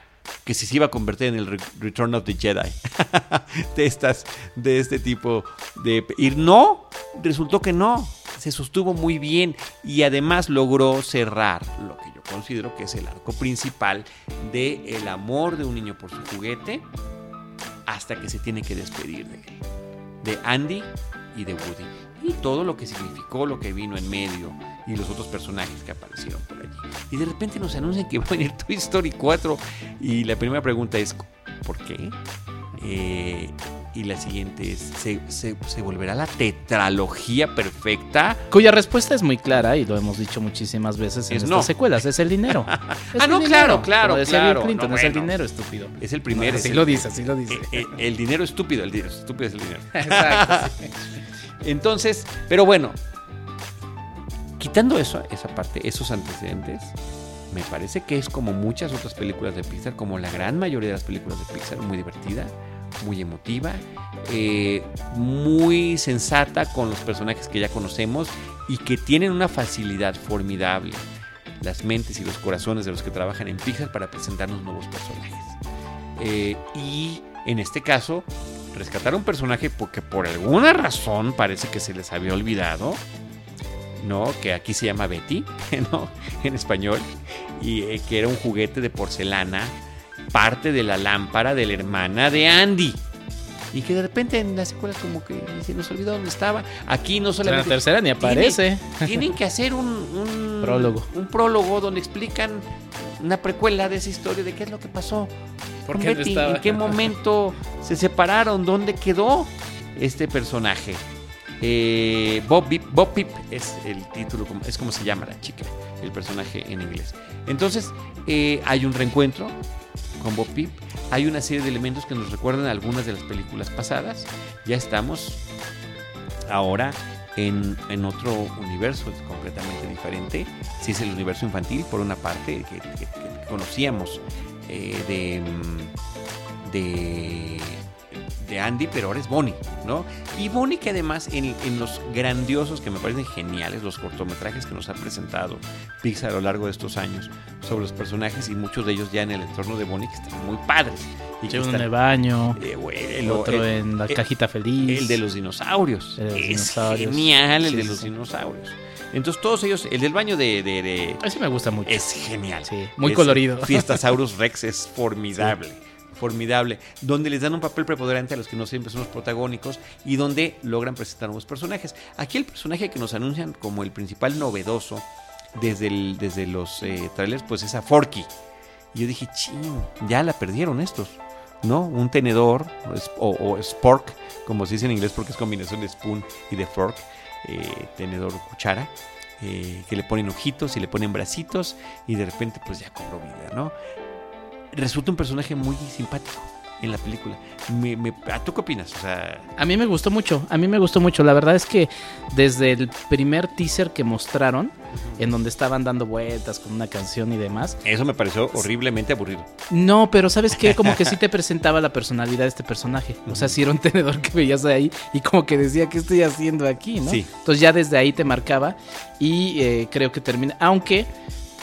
que se iba a convertir en el Re- Return of the Jedi. de estas, de este tipo de... Y no, resultó que no. Se sostuvo muy bien y además logró cerrar lo que yo considero que es el arco principal de el amor de un niño por su juguete hasta que se tiene que despedir de de Andy y de Woody. Y todo lo que significó, lo que vino en medio y los otros personajes que aparecieron por allí. Y de repente nos anuncian que va a venir Toy Story 4 y la primera pregunta es, ¿por qué? Eh, y la siguiente es, ¿se, se, se volverá la tetralogía perfecta? Cuya respuesta es muy clara y lo hemos dicho muchísimas veces en Es estas no. secuelas. Es el dinero. Es Ah, el no, dinero. claro, claro, decía claro. Clinton, No, es el dinero, estúpido. Es el primero. así es el- lo dice, así lo dice. eh, eh, el dinero estúpido, el dinero estúpido es el dinero. Exacto. sí. Entonces, pero bueno, quitando eso, esa parte, esos antecedentes, me parece que es como muchas otras películas de Pixar, como la gran mayoría de las películas de Pixar, muy divertida, muy emotiva, eh, muy sensata con los personajes que ya conocemos y que tienen una facilidad formidable, las mentes y los corazones de los que trabajan en Pixar para presentarnos nuevos personajes. Eh, y en este caso, rescatar un personaje porque por alguna razón parece que se les había olvidado, ¿no? Que aquí se llama Betty. En español, y eh, que era un juguete de porcelana, parte de la lámpara de la hermana de Andy. Y que de repente en las secuelas como que se nos olvidó dónde estaba. Aquí no En la solamente... tercera ni aparece. Tienen que hacer un, un Prólogo. Un prólogo donde explican una precuela de esa historia de qué es lo que pasó. ¿Por qué Betty? ¿En qué momento se separaron? ¿Dónde quedó este personaje? Eh, Bob, Bip- Bob Pip es el título, es como se llama la chica, el personaje en inglés. Entonces, eh, hay un reencuentro con Bob Pip. Hay una serie de elementos que nos recuerdan a algunas de las películas pasadas. Ya estamos ahora en, en otro universo es completamente diferente. Si es el universo infantil, por una parte, que conocíamos eh, de, mm, de, de Andy, pero ahora es Bonnie, ¿no? Y Bonnie que además en, en los grandiosos, que me parecen geniales, los cortometrajes que nos ha presentado Pixar a lo largo de estos años sobre los personajes y muchos de ellos ya en el entorno de Bonnie que están muy padres. Y que Uno en están- el baño, eh, el otro el- en la el- cajita feliz. el de los dinosaurios. El de los es dinosaurios. genial el Sí, de los sí. dinosaurios. Entonces todos ellos, el del baño de, de- de- Ese me gusta mucho. es genial. Sí, muy Es- colorido. Fiestasaurus Rex es formidable. Formidable. Donde les dan un papel preponderante a los que no siempre son los protagónicos y donde logran presentar nuevos personajes. Aquí el personaje que nos anuncian como el principal novedoso desde, desde los eh, trailers, pues es a Forky. Y yo dije, ching, ya la perdieron estos. ¿No? Un tenedor o spork, como se dice en inglés porque es combinación de spoon y de fork, eh, tenedor o cuchara, eh, que le ponen ojitos y le ponen bracitos y de repente pues ya cobró vida, ¿no? Resulta un personaje muy simpático en la película. Me, me- ¿a ¿Tú qué opinas? O sea, A mí me gustó mucho, a mí me gustó mucho. La verdad es que desde el primer teaser que mostraron, en donde estaban dando vueltas con una canción y demás, eso me pareció horriblemente aburrido. no, pero ¿sabes qué? Como que sí te presentaba la personalidad de este personaje. O sea, si era un tenedor que veías ahí y como que decía, ¿qué estoy haciendo aquí? ¿no? Sí. Entonces ya desde ahí te marcaba y eh, creo que termina, aunque...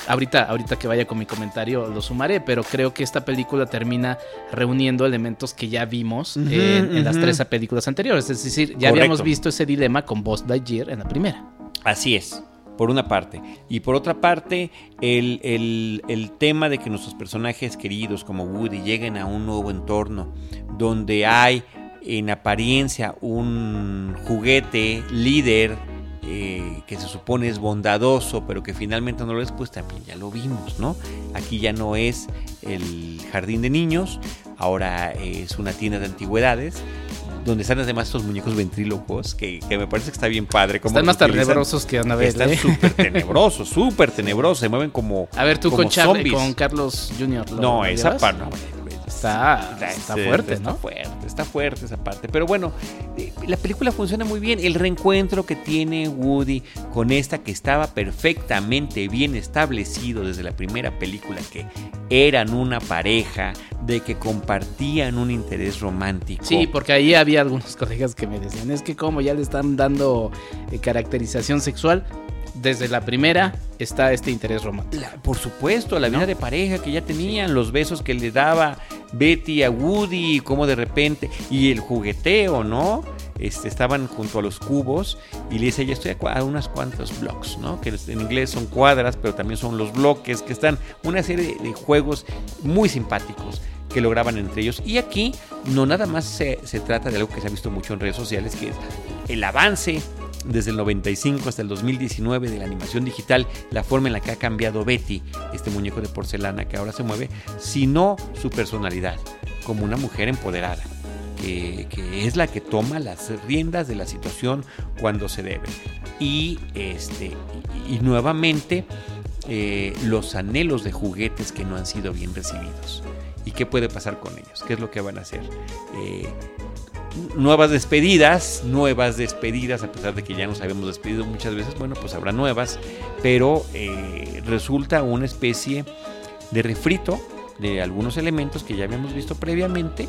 Ahorita, ahorita que vaya con mi comentario lo sumaré, pero creo que esta película termina reuniendo elementos que ya vimos en, en las tres películas anteriores. Es decir, ya Correcto. habíamos visto ese dilema con Buzz Lightyear en la primera. Así es, por una parte. Y por otra parte, el, el- el tema de que nuestros personajes queridos como Woody lleguen a un nuevo entorno donde hay en apariencia un juguete líder eh, que se supone es bondadoso, pero que finalmente no lo es, pues también ya lo vimos, ¿no? Aquí ya no es el jardín de niños, ahora es una tienda de antigüedades. Donde están además estos muñecos ventrílocos, que, que me parece que está bien padre. cómo Están más tenebrosos que Anabel. Están ¿eh? súper tenebrosos, súper tenebrosos. Se mueven como. A ver, tú como con Charlie, con Carlos Jr. ¿lo- No, esa parte. no, Está, está sí, fuerte, está ¿no? fuerte, está fuerte esa parte. Pero bueno, eh, la película funciona muy bien. El reencuentro que tiene Woody con esta que estaba perfectamente bien establecido desde la primera película, que eran una pareja, de que compartían un interés romántico. Sí, porque ahí había algunos colegas que me decían, es que como ya le están dando eh, caracterización sexual, desde la primera está este interés romántico. La- por supuesto, la vida de pareja que ya tenían, los besos que le daba Betty a Woody, y cómo de repente, y el jugueteo, ¿no? Este, estaban junto a los cubos y le dice, ya estoy a, unas cuantos blocks, ¿no? Que en inglés son cuadras, pero también son los bloques, que están una serie de, de juegos muy simpáticos que lograban entre ellos. Y aquí no nada más se, se trata de algo que se ha visto mucho en redes sociales, que es el avance desde el 95 hasta el 2019 de la animación digital, la forma en la que ha cambiado Betty, este muñeco de porcelana que ahora se mueve, sino su personalidad, como una mujer empoderada, que, es la que toma las riendas de la situación cuando se debe. Y, este, y nuevamente eh, los anhelos de juguetes que no han sido bien recibidos. ¿Y qué puede pasar con ellos? ¿Qué es lo que van a hacer? Eh, nuevas despedidas, nuevas despedidas, a pesar de que ya nos habíamos despedido muchas veces, bueno, pues habrá nuevas, pero eh, resulta una especie de refrito de algunos elementos que ya habíamos visto previamente,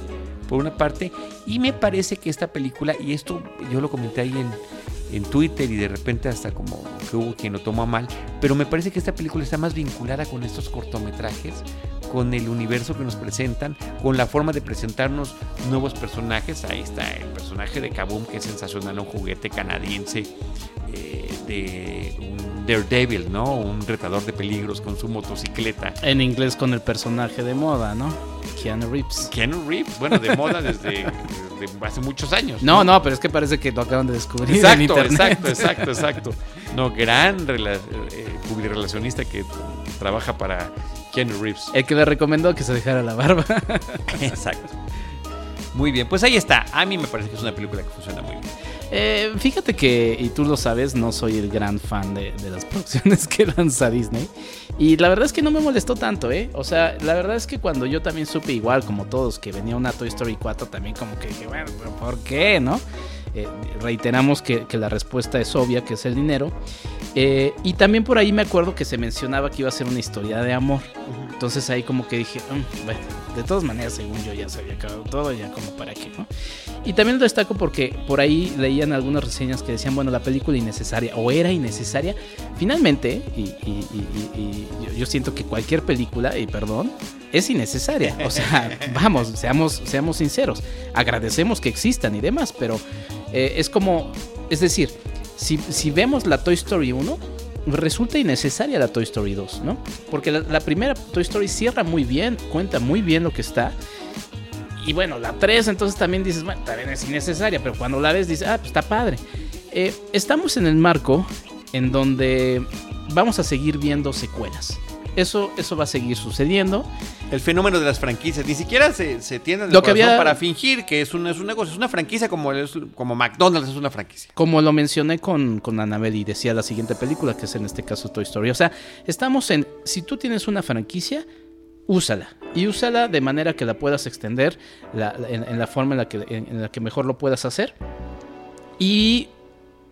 por una parte, y me parece que esta película, y esto yo lo comenté ahí en, en Twitter y de repente hasta como que hubo quien lo tomó a mal, pero me parece que esta película está más vinculada con estos cortometrajes, con el universo que nos presentan, con la forma de presentarnos nuevos personajes. Ahí está el personaje de Kaboom, que es sensacional, un juguete canadiense eh, de un Daredevil, ¿no? Un retador de peligros con su motocicleta. En inglés con el personaje de moda, ¿no? Keanu Reeves. Keanu Reeves, bueno, de moda desde, desde hace muchos años. No, no, pero es que parece que lo acaban de descubrir en Exacto, internet. exacto, exacto, exacto. No, gran rela- eh, publirelacionista que trabaja para Keanu Reeves. El que le recomendó que se dejara la barba. Exacto. Muy bien, pues ahí está. A mí me parece que es una película que funciona muy bien. Eh, fíjate que, y tú lo sabes, no soy el gran fan de, de las producciones que lanza Disney. Y la verdad es que no me molestó tanto, ¿eh? O sea, la verdad es que cuando yo también supe igual, como todos, que venía una Toy Story 4, también como que dije, bueno, pero ¿por qué, no? Eh, reiteramos que, la respuesta es obvia, que es el dinero. Eh, y también por ahí me acuerdo que se mencionaba que iba a ser una historia de amor. Entonces ahí como que dije, mm, bueno, de todas maneras, según yo ya se había acabado todo, ya como para qué, ¿no? Y también lo destaco porque por ahí leían algunas reseñas que decían, bueno, la película innecesaria o era innecesaria. Finalmente, y, yo, siento que cualquier película, y perdón, es innecesaria. O sea, vamos, seamos, seamos sinceros. Agradecemos que existan y demás, pero eh, es como, es decir, si, si vemos la Toy Story 1, resulta innecesaria la Toy Story 2, ¿no? Porque la, primera Toy Story cierra muy bien, cuenta muy bien lo que está. Y bueno, la 3 entonces también dices, bueno, también es innecesaria, pero cuando la ves dices, ah, pues está padre. Eh, estamos en el marco en donde vamos a seguir viendo secuelas. Eso, eso va a seguir sucediendo. El fenómeno de las franquicias. Ni siquiera se, se tiende lo que había... para fingir que es un, es un negocio. Es una franquicia como, como McDonald's es una franquicia. Como lo mencioné con, con Annabelle y decía la siguiente película, que es en este caso Toy Story. O sea, estamos en. Si tú tienes una franquicia, úsala. Y úsala de manera que la puedas extender en, la forma en la, que, en, la que mejor lo puedas hacer. Y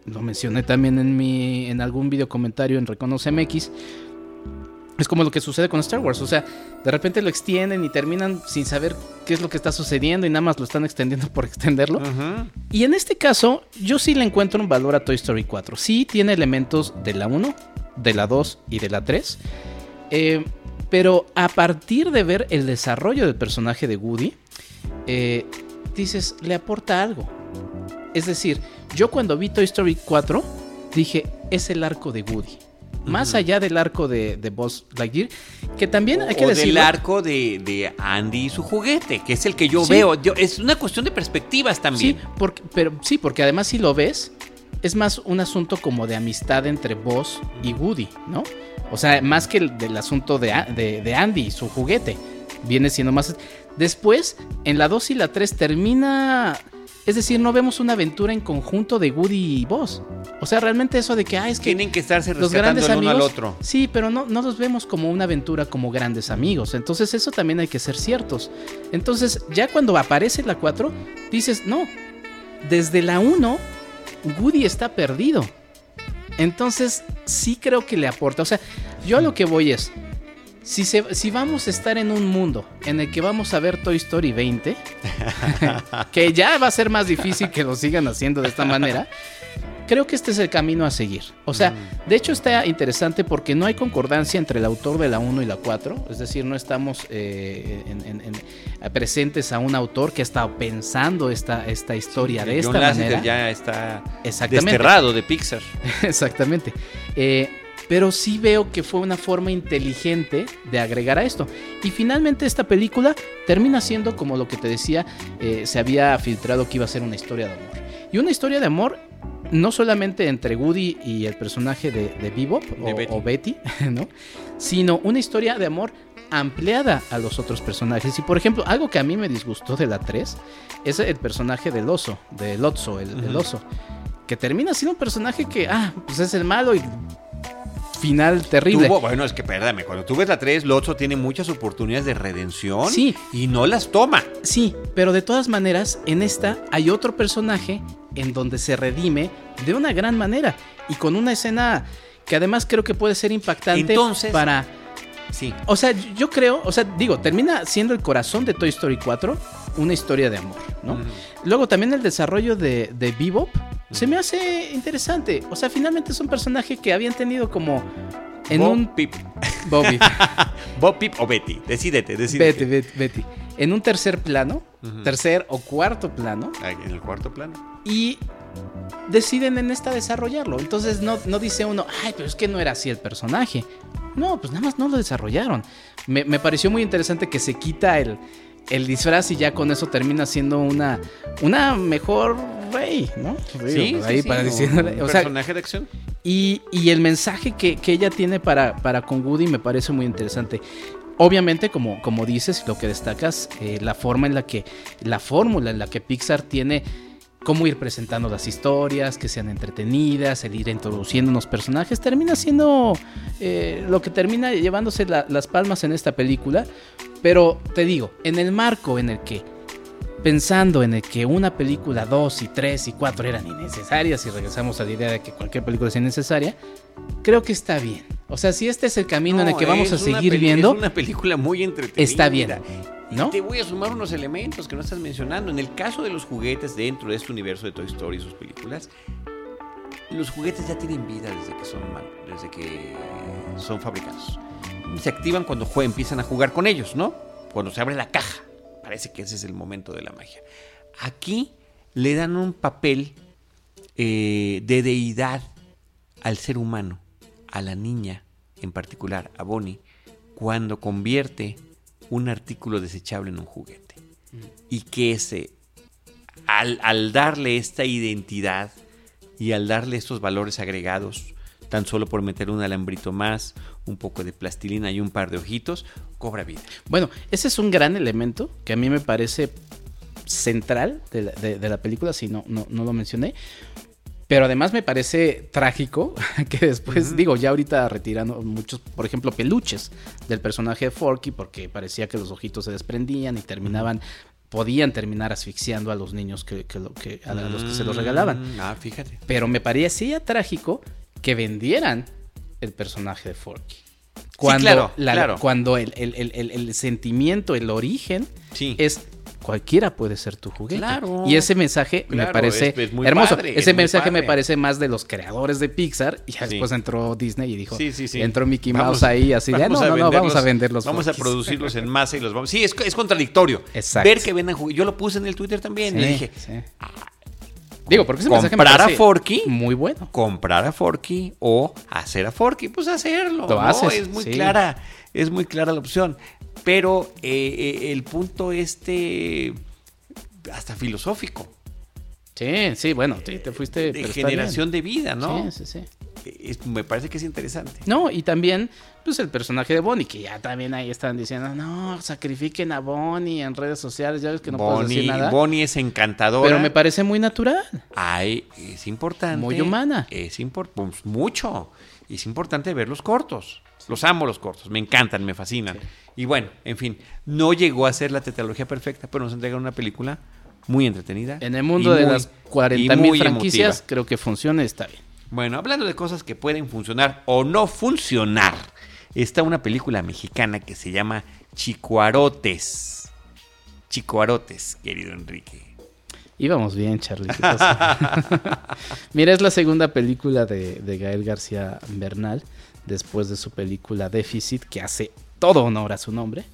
lo mencioné también en, mi, en algún video comentario en Reconoce MX. Es como lo que sucede con Star Wars. O sea, de repente lo extienden y terminan sin saber qué es lo que está sucediendo y nada más lo están extendiendo por extenderlo. Y en este caso, yo sí le encuentro un valor a Toy Story 4. Sí tiene elementos de la 1, de la 2 y de la 3. Eh, pero a partir de ver el desarrollo del personaje de Woody, eh, dices, le aporta algo. Es decir, yo cuando vi Toy Story 4, dije, es el arco de Woody. Más allá del arco de, de Buzz Lightyear, que también hay que decir. del arco de, Andy y su juguete, que es el que yo veo. es una cuestión de perspectivas también. Sí, porque, pero, sí, porque además si lo ves, es más un asunto como de amistad entre Buzz y Woody, ¿no? O sea, más que el del asunto de, de, Andy y su juguete. Viene siendo más. Después, en la 2 y la 3 termina. Es decir, no vemos una aventura en conjunto de Woody y Buzz. O sea, realmente eso de que, ah, es que. Tienen que estarse los grandes el uno al otro. Sí, pero no, no los vemos como una aventura como grandes amigos. Entonces, eso también hay que ser ciertos. Entonces, ya cuando aparece la 4, dices, no. Desde la 1, Woody está perdido. Entonces, sí creo que le aporta. O sea, yo a lo que voy es, si, si vamos a estar en un mundo en el que vamos a ver Toy Story 20, que ya va a ser más difícil que lo sigan haciendo de esta manera, creo que este es el camino a seguir. O sea, mm. de hecho está interesante porque no hay concordancia entre el autor de la 1 y la 4. Es decir, no estamos eh, presentes a un autor que ha estado pensando esta, esta historia de esta manera. ya está desterrado de Pixar. Exactamente. Eh, pero sí veo que fue una forma inteligente de agregar a esto. Y finalmente esta película termina siendo como lo que te decía, eh, se había filtrado que iba a ser una historia de amor. Y una historia de amor no solamente entre Woody y el personaje de, de Bebop o, Betty. ¿no? Sino una historia de amor ampliada a los otros personajes. Y por ejemplo, algo que a mí me disgustó de la 3 es el personaje del oso, del Lotso, el, oso, que termina siendo un personaje que, ah, pues es el malo y final terrible. bueno, es que perdame, cuando tú ves la 3, Lotso tiene muchas oportunidades de redención sí, y no las toma. Sí, pero de todas maneras, en esta hay otro personaje en donde se redime de una gran manera y con una escena que además creo que puede ser impactante para... Sí. O sea, yo creo, o sea, digo, termina siendo el corazón de Toy Story 4 una historia de amor, ¿no? Luego también el desarrollo de, de Bebop se me hace interesante. O sea, finalmente es un personaje que habían tenido como en un Pip. Bobby. Bob Pip o Betty. Decídete, decídete. Betty, Betty, En un tercer plano, tercer o cuarto plano. En el cuarto plano. Y deciden en esta desarrollarlo. Entonces no, no dice uno, ay, pero es que no era así el personaje. No, pues nada más no lo desarrollaron. Me, pareció muy interesante que se quita el, el, disfraz y ya con eso termina siendo una, una mejor rey, ¿no? Sí, ahí para un personaje de acción. Y, el mensaje que, ella tiene para, para con Woody me parece muy interesante. Obviamente, como, como dices, lo que destacas, eh, la forma en la que, la fórmula en la que Pixar tiene cómo ir presentando las historias, que sean entretenidas, el ir introduciendo unos personajes, termina siendo eh, lo que termina llevándose las palmas en esta película. Pero te digo, en el marco en el que pensando en el que una película 2 y 3 y 4 eran innecesarias y regresamos a la idea de que cualquier película es innecesaria, creo que está bien. O sea, si este es el camino en el que vamos a seguir viendo, es una película muy entretenida. Está bien. ¿No? te voy a sumar unos elementos que no estás mencionando. En el caso de los juguetes dentro de este universo de Toy Story y sus películas, los juguetes ya tienen vida desde que son, desde que son fabricados. Se activan cuando empiezan a jugar con ellos, ¿no? Cuando se abre la caja. Parece que ese es el momento de la magia. Aquí le dan un papel eh, de deidad al ser humano, a la niña en particular, a Bonnie, cuando convierte un artículo desechable en un juguete. Y que ese, al, al darle esta identidad y al darle estos valores agregados, tan solo por meter un alambrito más, un poco de plastilina y un par de ojitos, cobra vida. Bueno, ese es un gran elemento que a mí me parece central de la, película, si no, no, lo mencioné. Pero además me parece trágico que después, digo, ya ahorita retirando muchos, por ejemplo, peluches del personaje de Forky, porque parecía que los ojitos se desprendían y terminaban podían terminar asfixiando a los niños que, a los que se los regalaban. Mm, ah, fíjate. Pero me parecía trágico que vendieran el personaje de Forky. Cuando, claro, cuando el, sentimiento, el origen es cualquiera puede ser tu juguete. Claro, y ese mensaje me parece hermoso. ese mensaje me parece más de los creadores de Pixar. Y después entró Disney y dijo: Entró Mickey Mouse ahí, así de: No, no, no, vamos a venderlos. Vamos a producirlos en masa y los vamos. Sí, es, es contradictorio. Exacto. Ver que venden juguetes. Yo lo puse en el Twitter también. y dije: Digo, porque ese mensaje comprar a Forky. Muy bueno. Comprar a Forky o hacer a Forky, pues hacerlo. Lo Es muy clara, es muy clara la opción. Pero eh, eh, el punto este, hasta filosófico. Sí, sí, bueno, te fuiste. De generación de vida, ¿no? Sí, sí, sí. me parece que es interesante. No, y también pues el personaje de Bonnie, que ya también ahí están diciendo, no, sacrifiquen a Bonnie en redes sociales, ya ves que no puedo decir nada. Bonnie es encantadora. Pero me parece muy natural. Ay, es importante. Muy humana. Es importante, pues, mucho. Es importante ver los cortos. Los amo los cortos, me encantan, me fascinan. Y bueno, en fin, no llegó a ser la tetralogía perfecta, pero nos entregaron una película muy entretenida. En el mundo de las 40.000 franquicias, creo que funciona y está bien. Bueno, hablando de cosas que pueden funcionar o no funcionar está una película mexicana que se llama Chicuarotes. Chicuarotes, querido Enrique. Íbamos bien, Charlie. Mira, es la segunda película de, Gael García Bernal, después de su película Déficit, que hace todo honor a su nombre.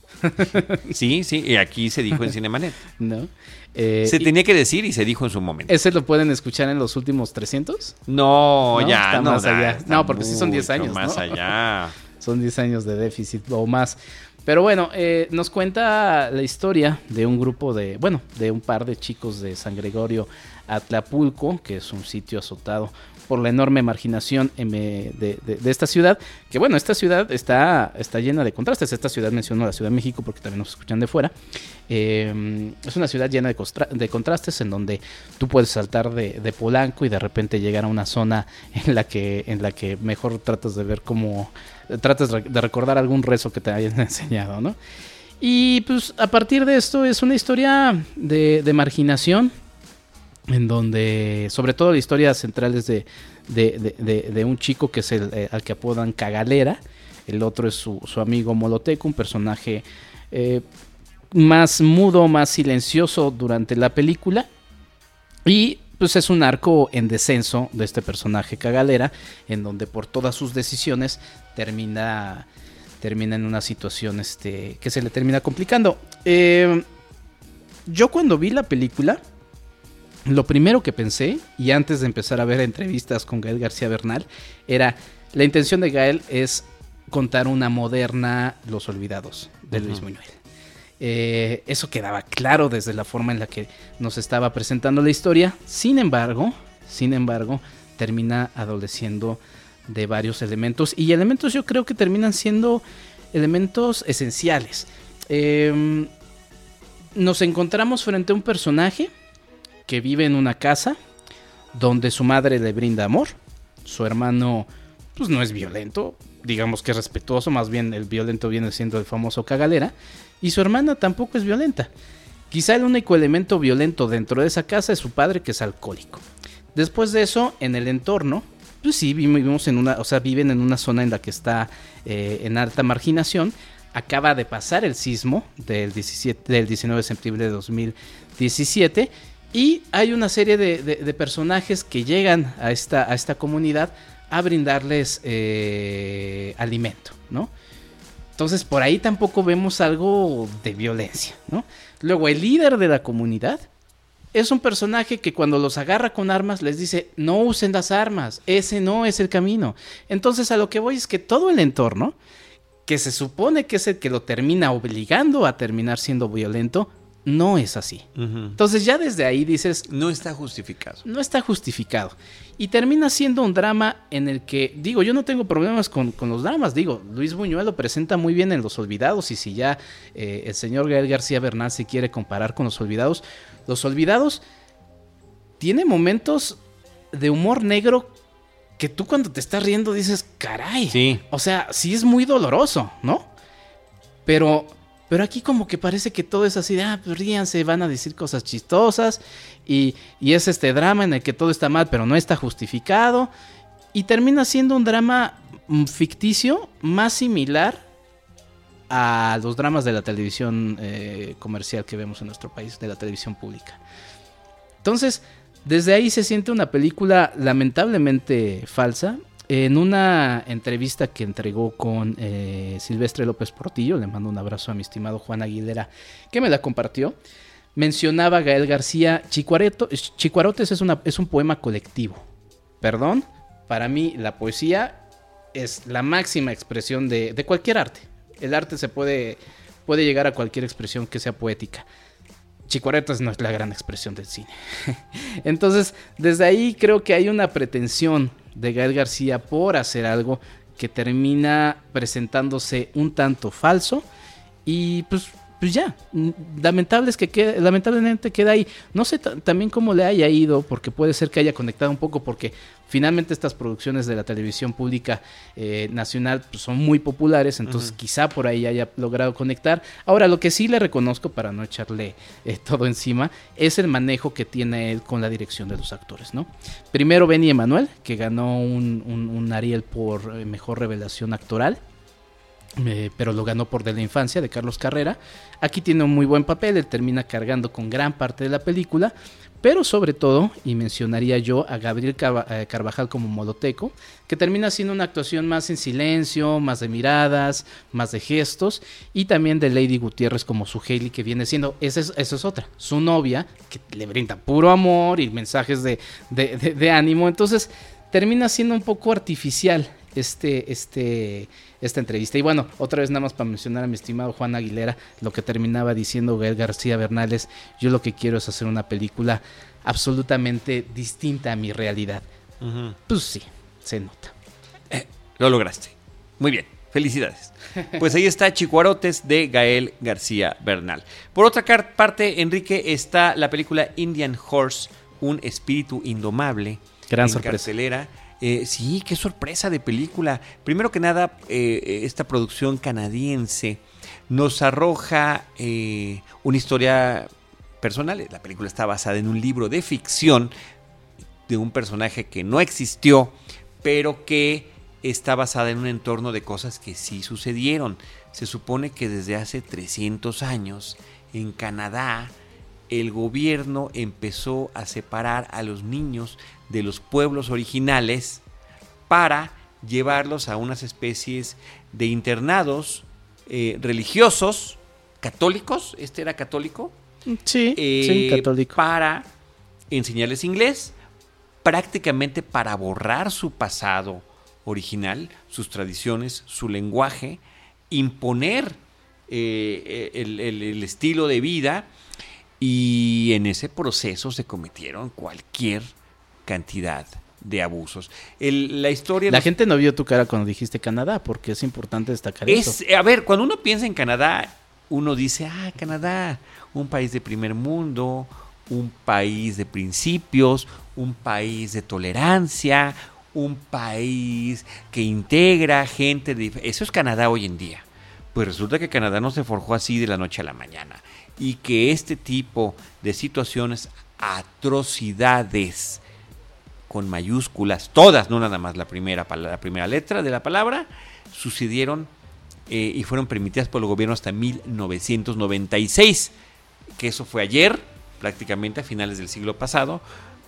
sí, sí, y aquí se dijo en Cinemanet. ¿No? Eh, se tenía que decir y se dijo en su momento. ¿Ese lo pueden escuchar en los últimos 300? No, ya, no, más allá. No, porque sí son 10 años. Más allá. Son 10 años de déficit o más. Pero bueno, eh, nos cuenta la historia de un grupo de, bueno, de un par de chicos de San Gregorio Atlapulco, que es un sitio azotado por la enorme marginación de, esta ciudad. Que bueno, esta ciudad está, está llena de contrastes. Esta ciudad menciono la Ciudad de México porque también nos escuchan de fuera. Em, es una ciudad llena de, contrastes en donde tú puedes saltar de, Polanco y de repente llegar a una zona en la que, en la que mejor tratas de ver cómo, tratas de recordar algún rezo que te hayan enseñado, ¿no? Y pues a partir de esto es una historia de marginación en donde sobre todo la historia central es de, de, un chico que es el eh, al que apodan Cagalera, el otro es su, amigo Moloteco, un personaje eh, más mudo, más silencioso durante la película y pues es un arco en descenso de este personaje Cagalera, en donde por todas sus decisiones termina, termina en una situación este, que se le termina complicando. Eh, yo cuando vi la película, lo primero que pensé, y antes de empezar a ver entrevistas con Gael García Bernal, era, la intención de Gael es contar una moderna Los Olvidados de Luis Buñuel. Eh, eso quedaba claro desde la forma en la que nos estaba presentando la historia. Sin embargo, sin embargo, termina adoleciendo de varios elementos y elementos yo creo que terminan siendo elementos esenciales. Em, nos encontramos frente a un personaje que vive en una casa donde su madre le brinda amor. Su hermano, pues no es violento, digamos que es respetuoso, más bien el violento viene siendo el famoso cagalera. Y su hermana tampoco es violenta. Quizá el único elemento violento dentro de esa casa es su padre, que es alcohólico. Después de eso, en el entorno, pues sí, vivimos en una, o sea, viven en una zona en la que está eh, en alta marginación. Acaba de pasar el sismo del, 17, del 19 de septiembre de 2017 y hay una serie de, personajes que llegan a esta, comunidad a brindarles eh, alimento, ¿no? Entonces por ahí tampoco vemos algo de violencia, ¿no? Luego el líder de la comunidad es un personaje que cuando los agarra con armas les dice, no usen las armas, ese no es el camino. Entonces a lo que voy es que todo el entorno, que se supone que es el que lo termina obligando a terminar siendo violento, no es así. Entonces ya desde ahí dices... No está justificado. No está justificado. Y termina siendo un drama en el que, digo, yo no tengo problemas con, los dramas, digo, Luis Buñuel lo presenta muy bien en Los Olvidados y si ya eh, el señor Gael García Bernal se quiere comparar con Los Olvidados, Los Olvidados tiene momentos de humor negro que tú cuando te estás riendo dices, caray. Sí. O sea, sí es muy doloroso, ¿no? Pero pero aquí como que parece que todo es así de, ah, pues ríanse, van a decir cosas chistosas y, es este drama en el que todo está mal, pero no está justificado. Y termina siendo un drama mm, ficticio más similar a los dramas de la televisión eh, comercial que vemos en nuestro país, de la televisión pública. Entonces, desde ahí se siente una película lamentablemente falsa en una entrevista que entregó con eh, Silvestre López Portillo, le mando un abrazo a mi estimado Juan Aguilera, que me la compartió, mencionaba Gael García, Chicuarotes es, una, es un poema colectivo. Perdón, para mí la poesía es la máxima expresión de, de cualquier arte. El arte se puede, puede llegar a cualquier expresión que sea poética. Chicuaretas no es la gran expresión del cine. Entonces, desde ahí creo que hay una pretensión de Gael García por hacer algo que termina presentándose un tanto falso. Y pues pues ya, lamentable es que quede, lamentablemente queda ahí. No sé también cómo le haya ido, porque puede ser que haya conectado un poco, porque finalmente estas producciones de la televisión pública eh, nacional pues, son muy populares, entonces quizá por ahí haya logrado conectar. Ahora, lo que sí le reconozco, para no echarle eh, todo encima, es el manejo que tiene él con la dirección de los actores, ¿no? Primero Benny Emanuel, que ganó un, un Ariel por eh, mejor revelación actoral pero lo ganó por De la Infancia de Carlos Carrera. Aquí tiene un muy buen papel, él termina cargando con gran parte de la película, pero sobre todo, y mencionaría yo a Gabriel eh, Carvajal como Moloteco, que termina siendo una actuación más en silencio, más de miradas, más de gestos, y también de Lady Gutiérrez como su Haley, que viene siendo, esa es, es otra, su novia, que le brinda puro amor y mensajes de, de ánimo, entonces termina siendo un poco artificial este, este, esta entrevista. Y bueno, otra vez nada más para mencionar a mi estimado Juan Aguilera, lo que terminaba diciendo Gael García Bernales, yo lo que quiero es hacer una película absolutamente distinta a mi realidad. Pues sí, se nota. Eh, lo lograste. Muy bien. Felicidades. Pues ahí está Chicuarotes de Gael García Bernal. Por otra parte, Enrique, está la película Indian Horse, un espíritu indomable. Gran en sorpresa. Cartelera eh, sí, qué sorpresa de película. Primero que nada, eh, esta producción canadiense nos arroja eh, una historia personal. La película está basada en un libro de ficción de un personaje que no existió, pero que está basada en un entorno de cosas que sí sucedieron. Se supone que desde hace 300 años en Canadá el gobierno empezó a separar a los niños de los pueblos originales para llevarlos a unas especies de internados eh, religiosos católicos. Este era católico. Sí, sí, eh, católico. Para enseñarles inglés, prácticamente para borrar su pasado original, sus tradiciones, su lenguaje, imponer eh, el estilo de vida y en ese proceso se cometieron cualquier cantidad de abusos. la historia. La gente no vio tu cara cuando dijiste Canadá, porque es importante destacar es, A ver, cuando uno piensa en Canadá, uno dice, ah, Canadá, un país de primer mundo, un país de principios, un país de tolerancia, un país que integra gente de... Eso es Canadá hoy en día. Pues resulta que Canadá no se forjó así de la noche a la mañana. Y que este tipo de situaciones, atrocidades con mayúsculas, todas, no nada más la primera, la primera letra de la palabra, sucedieron eh, y fueron permitidas por el gobierno hasta 1996, que eso fue ayer, prácticamente a finales del siglo pasado,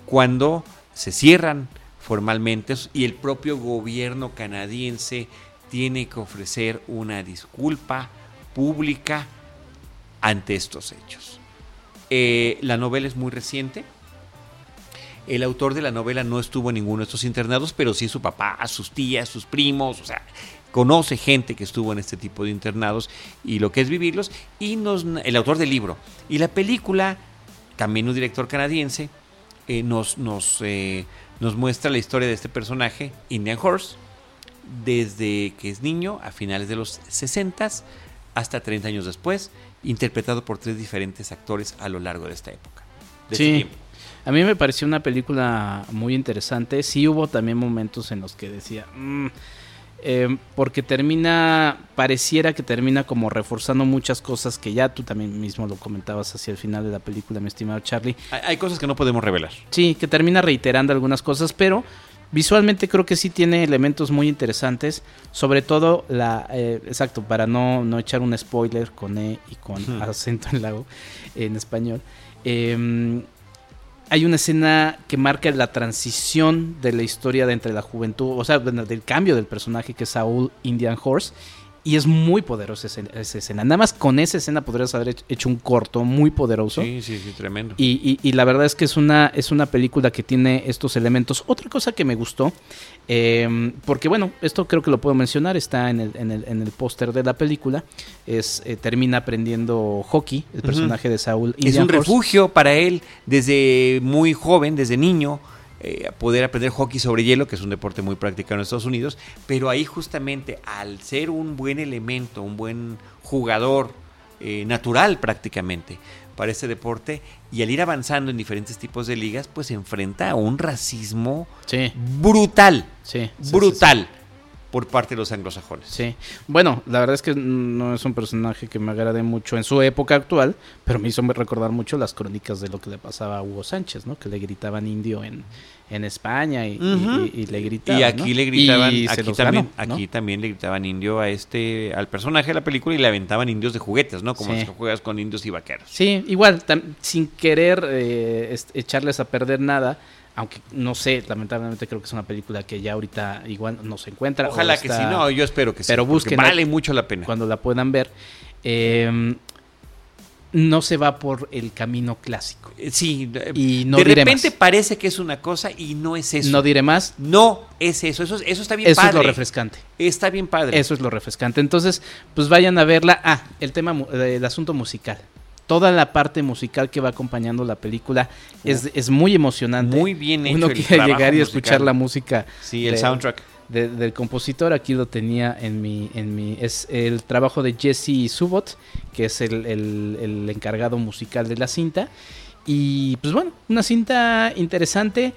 cuando se cierran formalmente y el propio gobierno canadiense tiene que ofrecer una disculpa pública ante estos hechos. Eh, la novela es muy reciente. El autor de la novela no estuvo en ninguno de estos internados, pero sí su papá, sus tías, sus primos, o sea, conoce gente que estuvo en este tipo de internados y lo que es vivirlos, y nos, el autor del libro. Y la película, también un director canadiense, eh, nos, nos, eh, nos muestra la historia de este personaje, Indian Horse, desde que es niño a finales de los 60 hasta 30 años después, interpretado por tres diferentes actores a lo largo de esta época. sí. A mí me pareció una película muy interesante. Sí hubo también momentos en los que decía, mm", eh, porque termina, pareciera que termina como reforzando muchas cosas que ya tú también mismo lo comentabas hacia el final de la película, mi estimado Charlie. Hay, cosas que no podemos revelar. Sí, que termina reiterando algunas cosas, pero Visualmente creo que sí tiene elementos muy interesantes, sobre todo la, eh, exacto, para no, no echar un spoiler con E y con acento en lago en español. Em, hay una escena que marca la transición de la historia de entre la juventud, o sea, del cambio del personaje que es Saul Indian Horse y es muy poderosa esa, escena. Nada más con esa escena podrías haber hecho un corto muy poderoso. Sí, sí, sí, tremendo. Y, y, la verdad es que es una, es una película que tiene estos elementos. Otra cosa que me gustó, em, porque bueno, esto creo que lo puedo mencionar, está en el, en el, en el póster de la película, es eh, termina aprendiendo hockey, el personaje de Saúl. Es un refugio para él desde muy joven, desde niño eh, poder aprender hockey sobre hielo, que es un deporte muy practicado en Estados Unidos, pero ahí justamente al ser un buen elemento, un buen jugador eh, natural prácticamente para este deporte y al ir avanzando en diferentes tipos de ligas, pues se enfrenta a un racismo brutal, brutal por parte de los anglosajones. Sí. Bueno, la verdad es que no es un personaje que me agrade mucho en su época actual, pero me hizo recordar mucho las crónicas de lo que le pasaba a Hugo Sánchez, ¿no? Que le gritaban indio en, en España y, le gritaban. Y aquí le gritaban, aquí, también, aquí también le gritaban indio a este, al personaje de la película y le aventaban indios de juguetes, ¿no? Como los que juegas con indios y vaqueros. Sí, igual, sin querer eh, echarles a perder nada aunque no sé, lamentablemente creo que es una película que ya ahorita igual no se encuentra. Ojalá que sí, no, yo espero que sí. Pero. Vale mucho la pena. Cuando la puedan ver. Em, no se va por el camino clásico. Eh, sí, y no de repente parece que es una cosa y no es eso. No diré más. No es eso, eso, eso está bien padre. Eso es lo refrescante. Está bien padre. Eso es lo refrescante. Entonces, pues vayan a verla. Ah, el tema, el asunto musical toda la parte musical que va acompañando la película es, es muy emocionante. Muy bien hecho. Uno quiere llegar y escuchar la música. Sí, el soundtrack. del compositor, aquí lo tenía en mi, en mi, es el trabajo de Jesse Subot, que es el, el, encargado musical de la cinta. Y pues bueno, una cinta interesante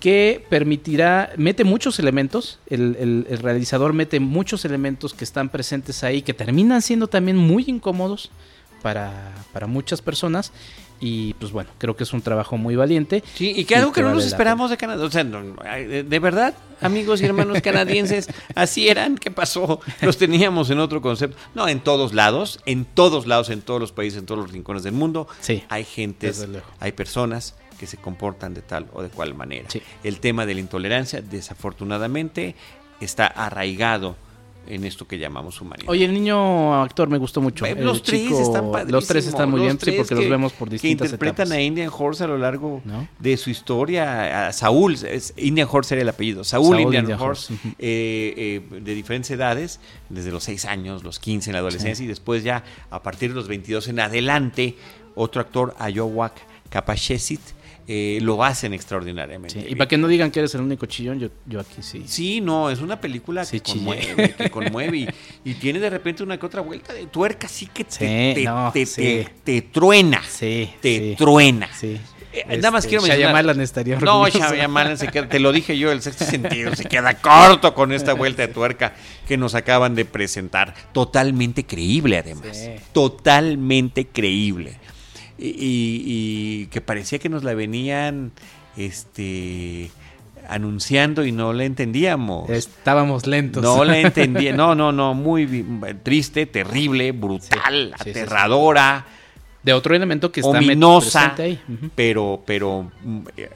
que permitirá, mete muchos elementos, el, el, realizador mete muchos elementos que están presentes ahí, que terminan siendo también muy incómodos para, para muchas personas. Y pues bueno, creo que es un trabajo muy valiente. Sí, y que algo que no nos esperamos de Canadá. O sea, de, verdad, amigos y hermanos canadienses, así eran. ¿Qué pasó? Los teníamos en otro concepto. No, en todos lados, en todos lados, en todos los países, en todos los rincones del mundo. Sí. Hay gentes, hay personas que se comportan de tal o de cual manera. El tema de la intolerancia, desafortunadamente, está arraigado en esto que llamamos humanidad. Oye, el niño actor me gustó mucho. los tres están Los tres están muy bien, sí, porque los vemos por distintas que interpretan a Indian Horse a lo largo de su historia. A Saúl, es, Indian Horse era el apellido. Saúl, Indian, Horse, eh, eh, de diferentes edades, desde los 6 años, los 15 en la adolescencia, y después ya a partir de los 22 en adelante, otro actor, Ayowak Kapachesit, eh, lo hacen extraordinariamente. y para que no digan que eres el único chillón, yo, yo aquí sí. Sí, no, es una película que conmueve, que conmueve y, tiene de repente una que otra vuelta de tuerca, así que te, te, te, truena. Sí, te truena. eh, nada más Este, quiero mencionar. Estaría No. Shyamalan, se queda- te lo dije yo, el sexto sentido se queda corto con esta vuelta de tuerca que nos acaban de presentar. Totalmente creíble, además. Sí. Totalmente creíble. Y, que parecía que nos la venían este anunciando y no la entendíamos. Estábamos lentos. No la entendía. No, no, no. Muy triste, terrible, brutal, Sí, sí, sí, sí. aterradora De otro elemento que está ominosa, ahí. Ujú. pero, pero eh,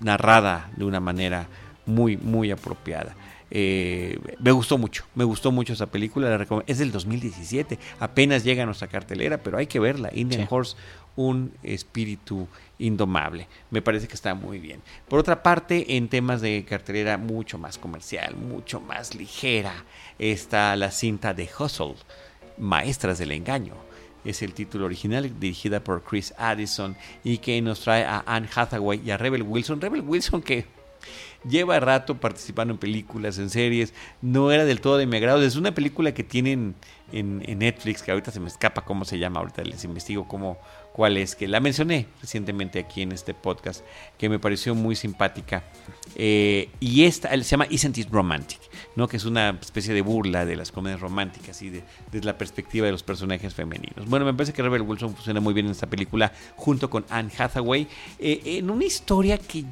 narrada de una manera muy, muy apropiada. Eh, me gustó mucho, me gustó mucho esa película, la es del 2017, apenas llega a nuestra cartelera, pero hay que verla, Indian Sí. Horse, un espíritu indomable, me parece que está muy bien. Por otra parte, en temas de cartelera mucho más comercial, mucho más ligera, está la cinta de Hustle, Maestras del Engaño, es el título original, dirigida por Chris Addison y que nos trae a Anne Hathaway y a Rebel Wilson. Rebel Wilson que lleva rato participando en películas, en series, no era del todo de mi agrado. Es una película que tienen en, en Netflix, que ahorita se me escapa cómo se llama, ahorita les investigo cómo, cuál es, que la mencioné recientemente aquí en este podcast, que me pareció muy simpática. Eh, y esta se llama Isn't It Romantic, ¿no? que es una especie de burla de las comedias románticas y de, desde la perspectiva de los personajes femeninos. Bueno, me parece que Rebel Wilson funciona muy bien en esta película junto con Anne Hathaway, eh, en una historia que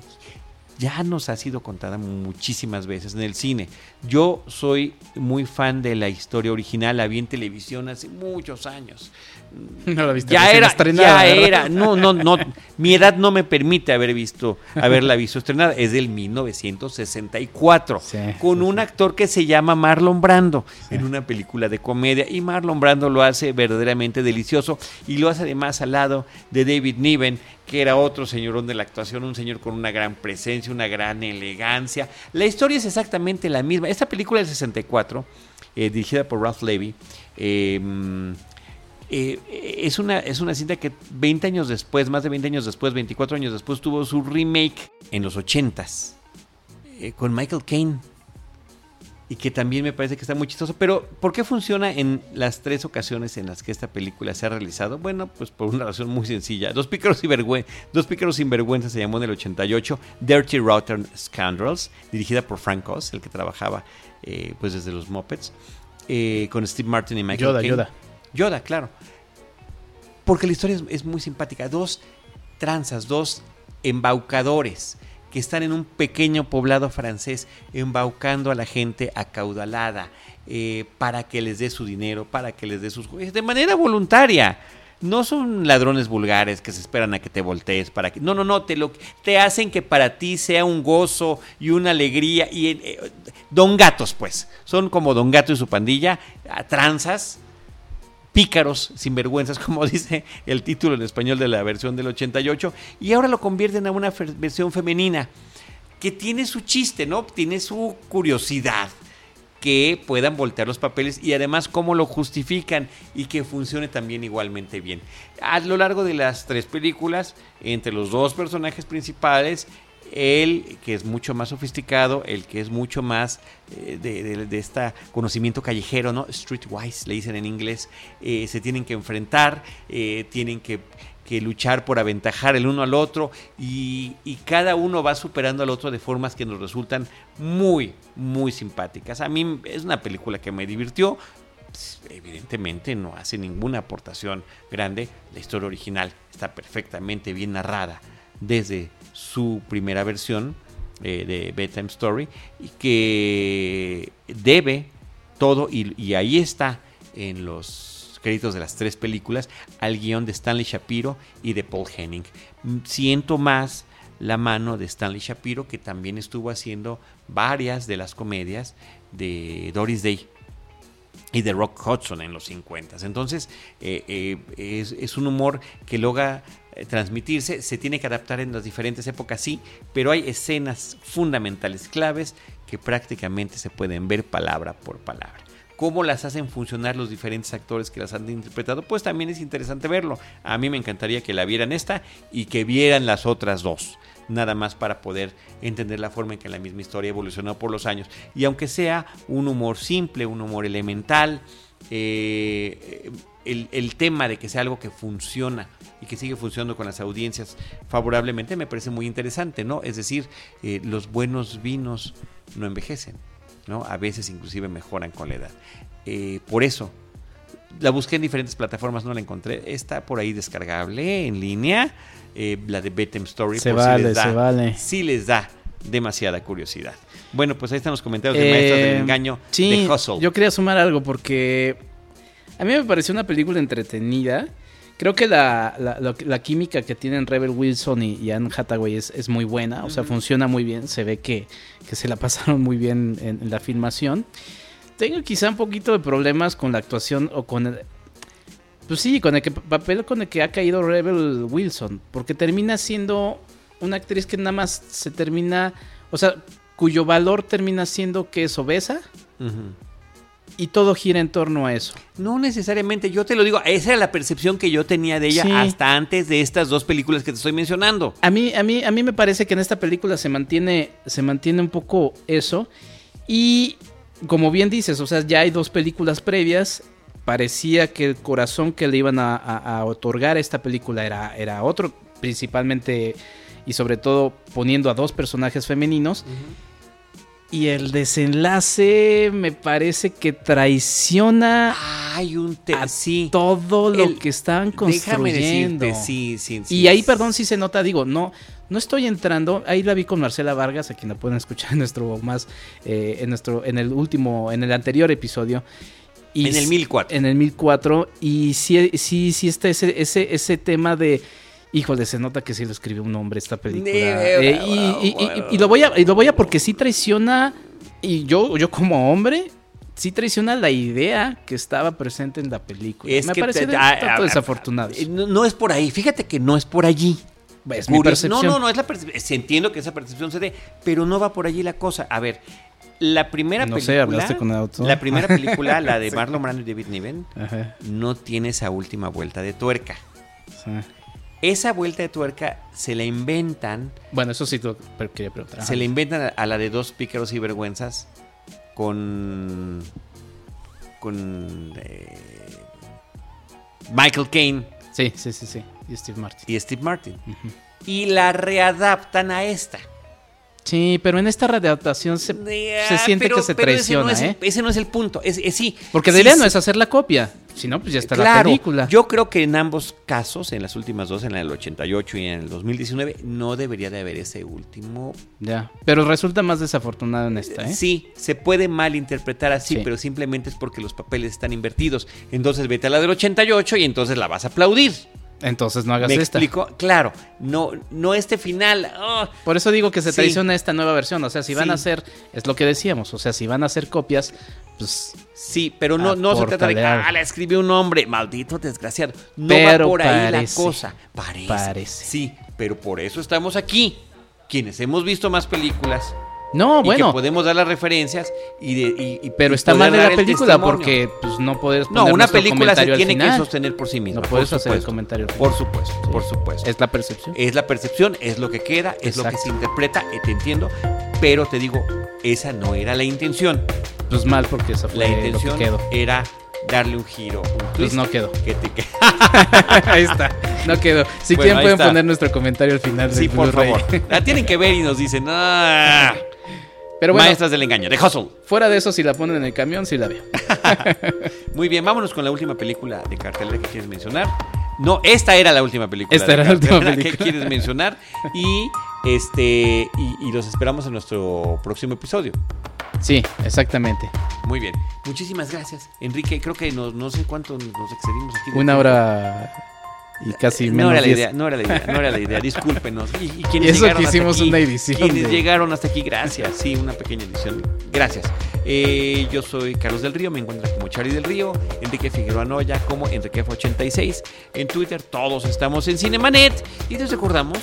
ya nos ha sido contada muchísimas veces en el cine. Yo soy muy fan de la historia original, la vi en televisión hace muchos años. No la viste Ya era, estrenada, ya ¿verdad? era. No, no, no. Mi edad no me permite haber visto, haberla visto estrenada. Es del 1964. Sí, con sí, un sí. actor que se llama Marlon Brando en una película de comedia. Y Marlon Brando lo hace verdaderamente delicioso. Y lo hace además al lado de David Niven, que era otro señorón de la actuación, un señor con una gran presencia, una gran elegancia. La historia es exactamente la misma. Esta película del 64, eh, dirigida por Ralph Levy, eh, mm, eh, es, una, es una cinta que 20 años después, más de 20 años después, 24 años después, tuvo su remake en los 80s eh, con Michael Caine. Y que también me parece que está muy chistoso. Pero, ¿por qué funciona en las tres ocasiones en las que esta película se ha realizado? Bueno, pues por una razón muy sencilla. Dos pícaros, Dos pícaros sinvergüenza se llamó en el 88. Dirty Rotten Scoundrels, dirigida por Frank Oz, el que trabajaba eh, pues desde los Muppets. eh, con Steve Martin y Michael Yoda, Caine. Yoda. Yoda, claro. Porque la historia es, es muy simpática. Dos tranzas, dos embaucadores están en un pequeño poblado francés embaucando a la gente acaudalada eh, para que les dé su dinero, para que les dé sus de manera voluntaria. No son ladrones vulgares que se esperan a que te voltees para que no no no te lo te hacen que para ti sea un gozo y una alegría y eh, don gatos pues son como don gato y su pandilla tranzas pícaros, sinvergüenzas, como dice el título en español de la versión del 88, y ahora lo convierten a una versión femenina que tiene su chiste, ¿no? Tiene su curiosidad que puedan voltear los papeles y además cómo lo justifican y que funcione también igualmente bien. A lo largo de las tres películas, entre los dos personajes principales, el que es mucho más sofisticado, el que es mucho más eh, de, este conocimiento callejero, ¿no? Streetwise, le dicen en inglés, eh, se tienen que enfrentar, eh, tienen que, luchar por aventajar el uno al otro y, cada uno va superando al otro de formas que nos resultan muy, muy simpáticas. A mí es una película que me divirtió. Evidentemente no hace ninguna aportación grande. La historia original está perfectamente bien narrada desde su primera versión eh, de Bedtime Story que debe todo, y, ahí está en los créditos de las tres películas, al guion de Stanley Shapiro y de Paul Henning. Siento más la mano de Stanley Shapiro, que también estuvo haciendo varias de las comedias de Doris Day y de Rock Hudson en los 50. Entonces, eh, eh, es, es, un humor que logra transmitirse, se tiene que adaptar en las diferentes épocas, sí, pero hay escenas fundamentales, claves, que prácticamente se pueden ver palabra por palabra. ¿Cómo las hacen funcionar los diferentes actores que las han interpretado? Pues también es interesante verlo. A mí me encantaría que la vieran esta y que vieran las otras dos. Nada más para poder entender la forma en que la misma historia evolucionó por los años. Y aunque sea un humor simple, un humor elemental, eh, el, el tema de que sea algo que funciona y que sigue funcionando con las audiencias favorablemente me parece muy interesante, ¿no? Es decir, eh, los buenos vinos no envejecen, ¿no? A veces inclusive mejoran con la edad. Eh, por eso, la busqué en diferentes plataformas, no la encontré. Está por ahí descargable en línea, eh, la de Betem Story. Se por si vale, les da, se vale. Si les da demasiada curiosidad. Bueno, pues ahí están los comentarios de Maestras del Eh, Engaño sí, de Hustle. Yo quería sumar algo porque a mí me pareció una película entretenida. Creo que la, la- la- la química que tienen Rebel Wilson y, y Anne Hathaway es, es muy buena. O sea, funciona muy bien. Se ve que, que se la pasaron muy bien en, en la filmación. Tengo quizá un poquito de problemas con la actuación o con el... Pues sí, con el que- papel con el que ha caído Rebel Wilson. Porque termina siendo una actriz que nada más se termina... O sea, cuyo valor termina siendo que es obesa Ujú. Y todo gira en torno a eso. No necesariamente, yo te lo digo, esa era la percepción que yo tenía de ella Sí. hasta antes de estas dos películas que te estoy mencionando. A mí, a mí, a mí me parece que en esta película se mantiene, se mantiene un poco eso. Y como bien dices, o sea, ya hay dos películas previas. Parecía que el corazón que le iban a, a- a otorgar a esta película era, era otro, principalmente y sobre todo poniendo a dos personajes femeninos. Y el desenlace me parece que traiciona Hay un a sí. todo lo El- que estaban Déjame construyendo. decirte, sí, sí, sí. Y ahí, perdón, sí se nota, digo, no, no estoy entrando. Ahí la vi con Marcela Vargas, a quien la pueden escuchar en nuestro más, eh, en nuestro, en el último, en el anterior episodio. Y En el s- 1004. En el 1004. Y sí, sí, sí está ese, ese, ese tema de. Híjole, se nota que sí lo escribió un hombre esta película. Eh, y, y- y- y lo voy a, y lo voy a porque sí traiciona. Y yo, yo como hombre, sí traiciona la idea que estaba presente en la película. Es Me que parece desafortunado. Eh, No, no es por ahí, fíjate que no es por allí. Es mi percepción. No, no, no, es la percepción. Entiendo que esa percepción se dé, pero no va por allí la cosa. A ver, la primera No sé, película. hablaste con el autor. La primera película, la de Marlon Brando y David Niven, Ajá, no tiene esa última vuelta de tuerca. sí. Esa vuelta de tuerca se la inventan, Bueno, eso sí pero quería preguntar. se la inventan a, la de dos pícaros y vergüenzas con con eh, Michael Caine Sí, sí, sí, sí. Y Steve Martin. y Steve Martin y la readaptan a esta. Sí, pero en esta readaptación se, se siente pero- que se pero ese traiciona, no es el- ¿eh? ese no es el punto. Es, es- sí, Porque sí, la idea no sí. es hacer la copia. Si no, pues ya está la película. Yo creo que en ambos casos, en las últimas dos, en el 88 y en el 2019, no debería de haber ese último. Ya. Pero resulta más desafortunado en esta, ¿eh? Sí, se puede malinterpretar así, Sí. pero simplemente es porque los papeles están invertidos. Entonces vete a la del 88 y entonces la vas a aplaudir. Entonces no hagas ¿Me esta. explico? Claro, no, no este final. ah, Por eso digo que se Sí. traiciona esta nueva versión. O sea, si van Sí. a hacer, es lo que decíamos, o sea, si van a hacer copias, pues Sí, pero no, no se trata de ah, la escribió un hombre, maldito desgraciado. No Pero va por ahí parece, la cosa. Parece. parece. Sí, pero por eso estamos aquí. Quienes hemos visto más películas No, y bueno, que podemos dar las referencias y, de, y- y- pero está mal de la el película porque pues no puedes No, una película se tiene que sostener por sí misma. No puedes hacer el comentario Por supuesto, Sí. por supuesto. Es la percepción. Es la percepción, es lo que queda, es lo que se interpreta, eh, te entiendo, pero te digo, esa no era la intención. Pues mal porque eso fue La lo que intención quedó. era darle un giro, un Pues no quedó. que te ahí está. No quedó. Si Bueno, quieren pueden está. poner nuestro comentario al final del Sí, por Blu-ray. favor. La tienen que ver y nos dicen, ah, Pero bueno, maestras del engaño, de Hustle. fuera de eso, si la ponen en el camión, sí la veo. Muy bien, vámonos con la última película de cartelera que quieres mencionar. No, esta era la última película. Esta era la última película. que quieres mencionar. Y este y, y los esperamos en nuestro próximo episodio. Sí, exactamente. Muy bien. Muchísimas gracias, Enrique. Creo que no, no sé cuánto nos excedimos aquí. Una hora y casi No menos era la 10. idea, no era la idea, no era la idea. Discúlpenos. Y, y Y quienes eso llegaron que hasta hicimos aquí, una edición Quienes de- llegaron hasta aquí, gracias. Sí, una pequeña edición. Gracias. Eh, yo soy Carlos del Río, me encuentran como Charlie del Río, Enrique Figueroa Noya como Enriquef86. En Twitter todos estamos en Cinemanet y les recordamos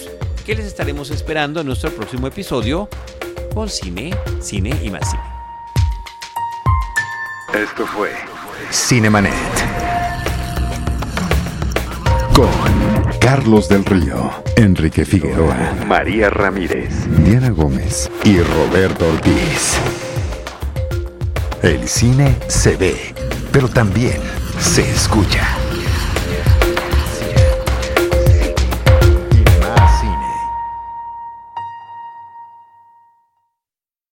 que les estaremos esperando en nuestro próximo episodio con cine, cine y más cine. Esto fue Cinemanet. Con Carlos del Río, Enrique Figueroa, María Ramírez, Diana Gómez y Roberto Ortiz. El cine se ve, pero también se escucha.